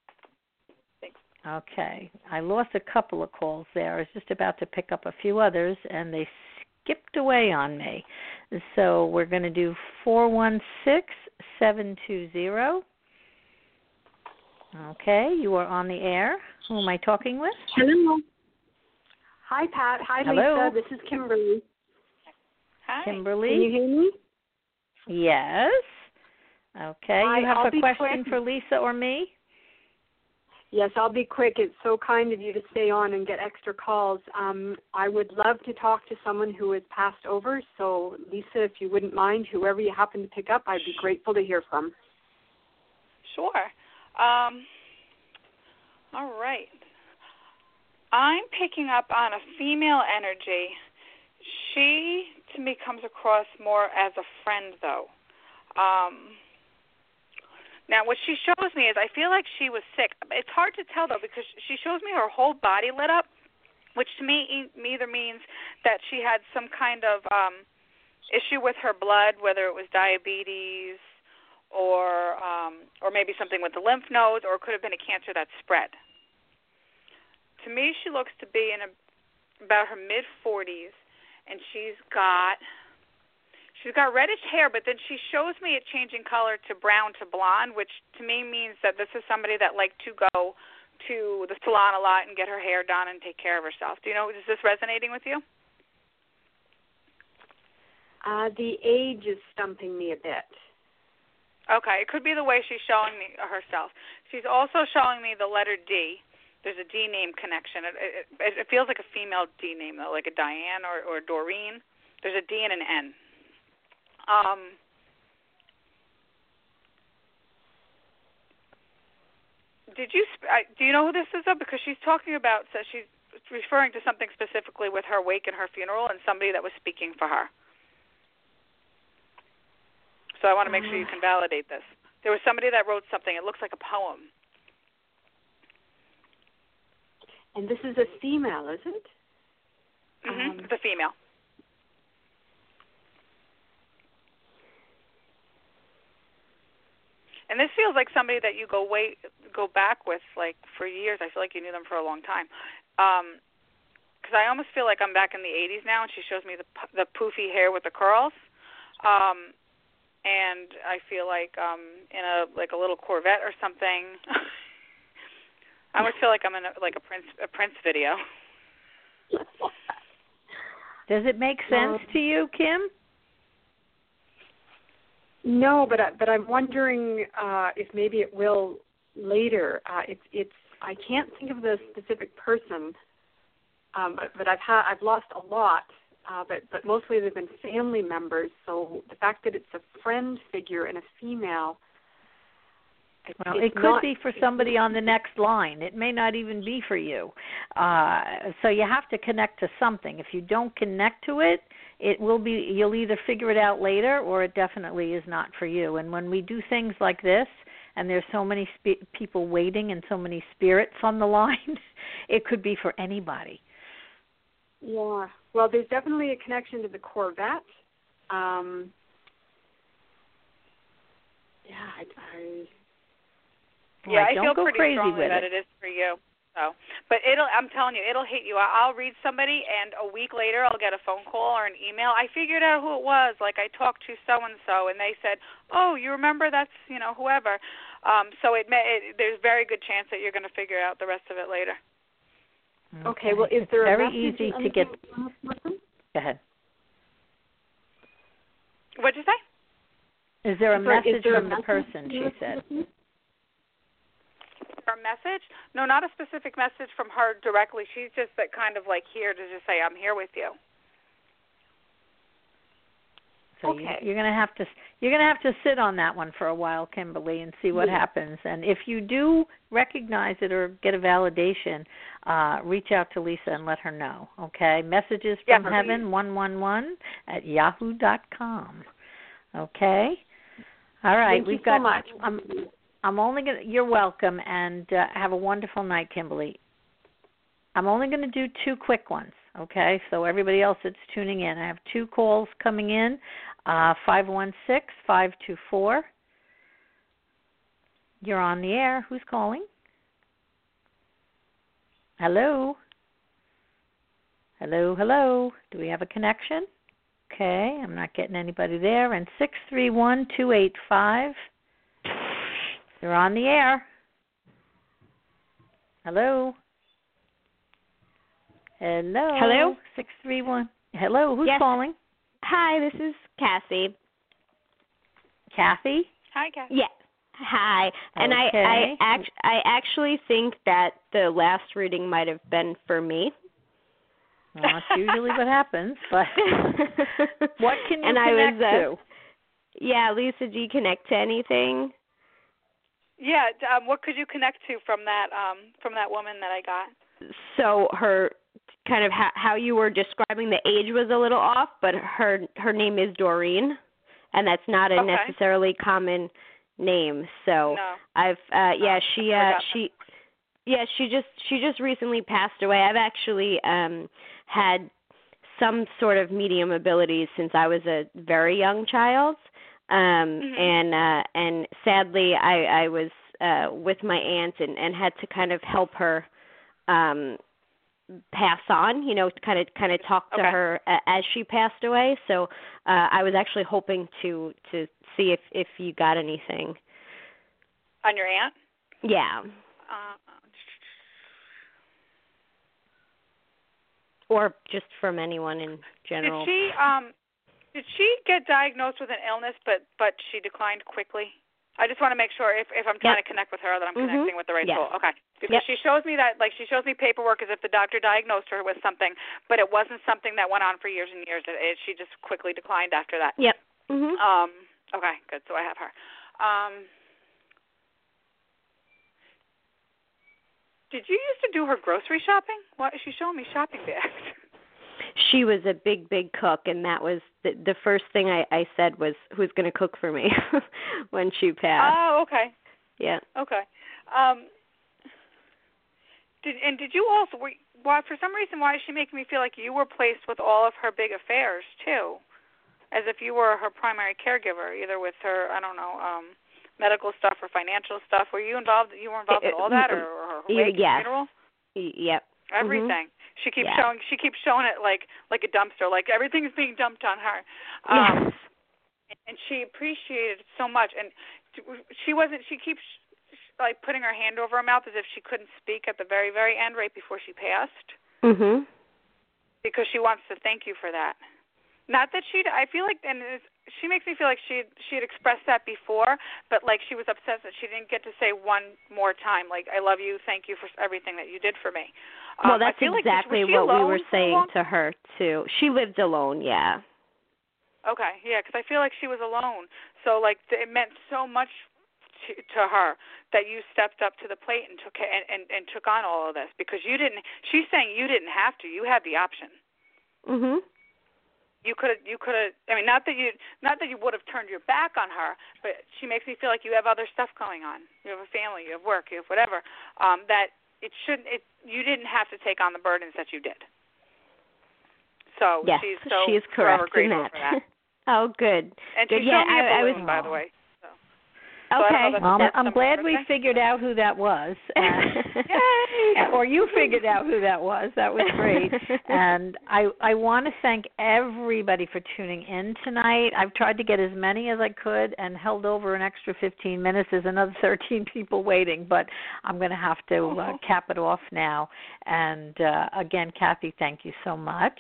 Okay. I lost a couple of calls there. I was just about to pick up a few others and they skipped away on me. So we're going to do 416720. Okay, you are on the air. Who am I talking with? Hello. Hi, Pat. Hi, Hello. Lisa. This is Kimberly. Hi. Kimberly? Can you hear me? Yes. Okay, Hi, you have I'll a question quick. for Lisa or me? Yes, I'll be quick. It's so kind of you to stay on and get extra calls. Um, I would love to talk to someone who has passed over. So, Lisa, if you wouldn't mind, whoever you happen to pick up, I'd be grateful to hear from. Sure. Um, all right. I'm picking up on a female energy. She, to me, comes across more as a friend, though. Um, now, what she shows me is I feel like she was sick. It's hard to tell, though, because she shows me her whole body lit up, which to me either means that she had some kind of um, issue with her blood, whether it was diabetes or um, or maybe something with the lymph nodes, or it could have been a cancer that spread. To me, she looks to be in a, about her mid 40s, and she's got she's got reddish hair, but then she shows me it changing color to brown to blonde, which to me means that this is somebody that liked to go to the salon a lot and get her hair done and take care of herself. Do you know? Is this resonating with you? Uh, the age is stumping me a bit. Okay, it could be the way she's showing me herself. She's also showing me the letter D. There's a D name connection. It, it, it feels like a female D name though, like a Diane or or Doreen. There's a D and an N. Um, did you do you know who this is though? Because she's talking about so she's referring to something specifically with her wake and her funeral and somebody that was speaking for her. So I want to make sure you can validate this. There was somebody that wrote something. It looks like a poem. And this is a female, is it? Mm-hmm. Um, it's a female. And this feels like somebody that you go way go back with like for years. I feel like you knew them for a long time. Um because I almost feel like I'm back in the 80s now, and she shows me the the poofy hair with the curls. Um, and I feel like um in a like a little Corvette or something. I almost feel like I'm in a, like a Prince a Prince video. Does it make sense to you, Kim? No, but I, but I'm wondering uh, if maybe it will later. Uh, it's it's I can't think of the specific person, um, but but I've had I've lost a lot, uh, but but mostly they've been family members. So the fact that it's a friend figure and a female. Well, it could not, be for somebody on the next line. It may not even be for you. Uh, so you have to connect to something. If you don't connect to it, it will be. You'll either figure it out later, or it definitely is not for you. And when we do things like this, and there's so many spe- people waiting and so many spirits on the line, it could be for anybody. Yeah. Well, there's definitely a connection to the Corvette. Um, yeah, I, I Yeah, Like, I don't feel go pretty crazy strongly with that it. it is for you. So, but it'll. I'm telling you, it'll hit you. I'll read somebody, and a week later, I'll get a phone call or an email. I figured out who it was. Like I talked to so and so, and they said, "Oh, you remember? That's you know whoever." Um, so it, may, it there's very good chance that you're going to figure out the rest of it later. okay. Well, is It's there a very message easy to get. Go ahead. What'd you say? Is there a is message there a from the message person? She the said. Person? Her message? No, not a specific message from her directly. She's just that kind of like here to just say, "I'm here with you." So Okay. you, you're gonna have to you're gonna have to sit on that one for a while, Kimberly, and see what Yeah. happens. And if you do recognize it or get a validation, uh, reach out to Lisa and let her know. Okay, messages from please. heaven one one one at yahoo dot com. Okay. All right, Thank you we've so got. much. I'm I'm only gonna. You're welcome, and uh, have a wonderful night, Kimberly. I'm only going to do two quick ones, okay? So everybody else that's tuning in, I have two calls coming in. Uh, five one six five two four. You're on the air. Who's calling? Hello. Hello, hello. Do we have a connection? Okay, I'm not getting anybody there. And six three one two eight five. You're on the air. Hello. Hello. Hello? Six three one. Hello. Who's Yes. calling? Hi, this is Cassie. Kathy. Hi, Kathy. Yeah. Hi. And Okay. I I act I actually think that the last reading might have been for me. Well, that's usually what happens. But what can you and I connect was, uh, to? Yeah, Lisa, do you connect to anything? Yeah. Um, what could you connect to from that um, from that woman that I got? So her kind of how, how you were describing the age was a little off, but her her name is Doreen, and that's not a Okay. necessarily common name. So No. I've uh yeah, she uh she yeah, she just she just recently passed away. I've actually um had some sort of medium abilities since I was a very young child um mm-hmm. and uh and sadly i i was uh with my aunt and and had to kind of help her um pass on you know kind of kind of talk to okay. her uh, as she passed away. So uh i was actually hoping to to see if if you got anything. On your aunt? Yeah. Uh, or just from anyone in general. did she um did she get diagnosed with an illness but but she declined quickly? I just want to make sure if if I'm trying Yep. to connect with her that I'm Mhm. connecting with the right Yes. soul. Okay. Because Yep. she shows me that like she shows me paperwork as if the doctor diagnosed her with something, but it wasn't something that went on for years and years. It, it, she just quickly declined after that. Yep. Mhm. Um okay, good. So I have her. Um Did you used to do her grocery shopping? Why is she showing me shopping bags? She was a big big cook and that was the the first thing i i said was who's going to cook for me when she passed Oh, okay. yeah Okay. Um did and did you also were, why for some reason why is she making me feel like you were placed with all of her big affairs too? As if you were her primary caregiver, either with her I don't know, um medical stuff or financial stuff. Were you involved you were involved in all that or, or her Y- wake yes. funeral? Yep Mhm. Everything. She keeps Yeah. showing she keeps showing it like like a dumpster, like everything's being dumped on her. Um yes. and she appreciated it so much. And she wasn't she keeps like putting her hand over her mouth as if she couldn't speak at the very very end right before she passed. Mhm because she wants to thank you for that. Not that she i feel like and it's, she makes me feel like she she had expressed that before but like she was upset that she didn't get to say one more time like i love you thank you for everything that you did for me well um, I that's feel like, exactly what we were saying to her too she lived alone yeah Okay, yeah, because I feel like she was alone. So like it meant so much to, to her that you stepped up to the plate and took it and, and and took on all of this because you didn't. She's saying you didn't have to. You had the option. mhm You could have. You could have. I mean, not that you not that you would have turned your back on her, but she makes me feel like you have other stuff going on. You have a family. You have work. You have whatever. Um, that it shouldn't. It you didn't have to take on the burdens that you did. So yes she's so she is correct in grateful that. for that. oh good And good she yeah showed me a I, I balloon, was by the way. So. So I don't know okay if that's Well, I'm, that's I'm some glad we figured out who that was. And, Yay! or you figured out who that was. That was great. and I I want to thank everybody for tuning in tonight. I've tried to get as many as I could and held over an extra 15 minutes. There's another 13 people waiting, but I'm going to have to uh, cap it off now. And uh, again, Kathy, thank you so much.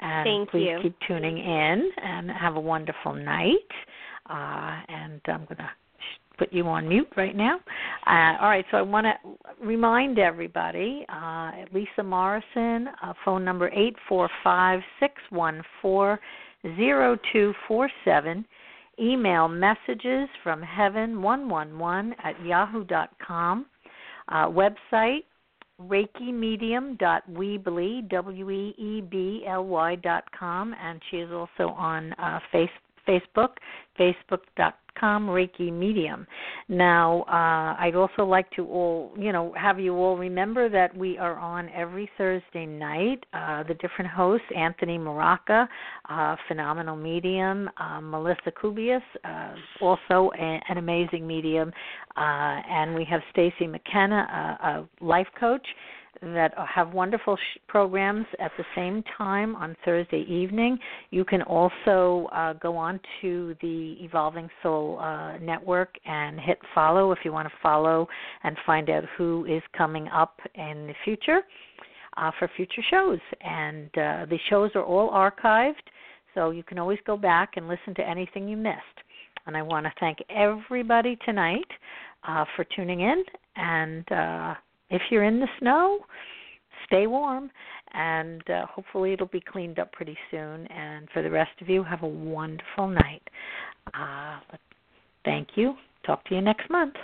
And Thank please you. keep tuning in and have a wonderful night. Uh, and I'm going to put you on mute right now. Uh, all right, so I want to remind everybody uh, Lisa Morrison, uh, phone number eight four five six one four zero two four seven. Email messages from heaven one one one at yahoo dot com. Uh, website reikimedium.weebly w e e b l y dot com, and she is also on uh, face, Facebook, facebook.com Reiki Medium. Now, uh, I'd also like to all, you know, have you all remember that we are on every Thursday night. Uh, the different hosts: Anthony Maraca, uh, phenomenal medium, uh, Melissa Kubius, uh, also a, an amazing medium, uh, and we have Stacy McKenna, a life coach that have wonderful sh- programs at the same time on Thursday evening. You can also uh, go on to the Evolving Soul uh, Network and hit follow if you want to follow and find out who is coming up in the future uh, for future shows. And uh, the shows are all archived, so you can always go back and listen to anything you missed. And I want to thank everybody tonight uh, for tuning in and. Uh, if you're in the snow, stay warm, and uh, hopefully it'll be cleaned up pretty soon. And for the rest of you, have a wonderful night. Uh, thank you. Talk to you next month.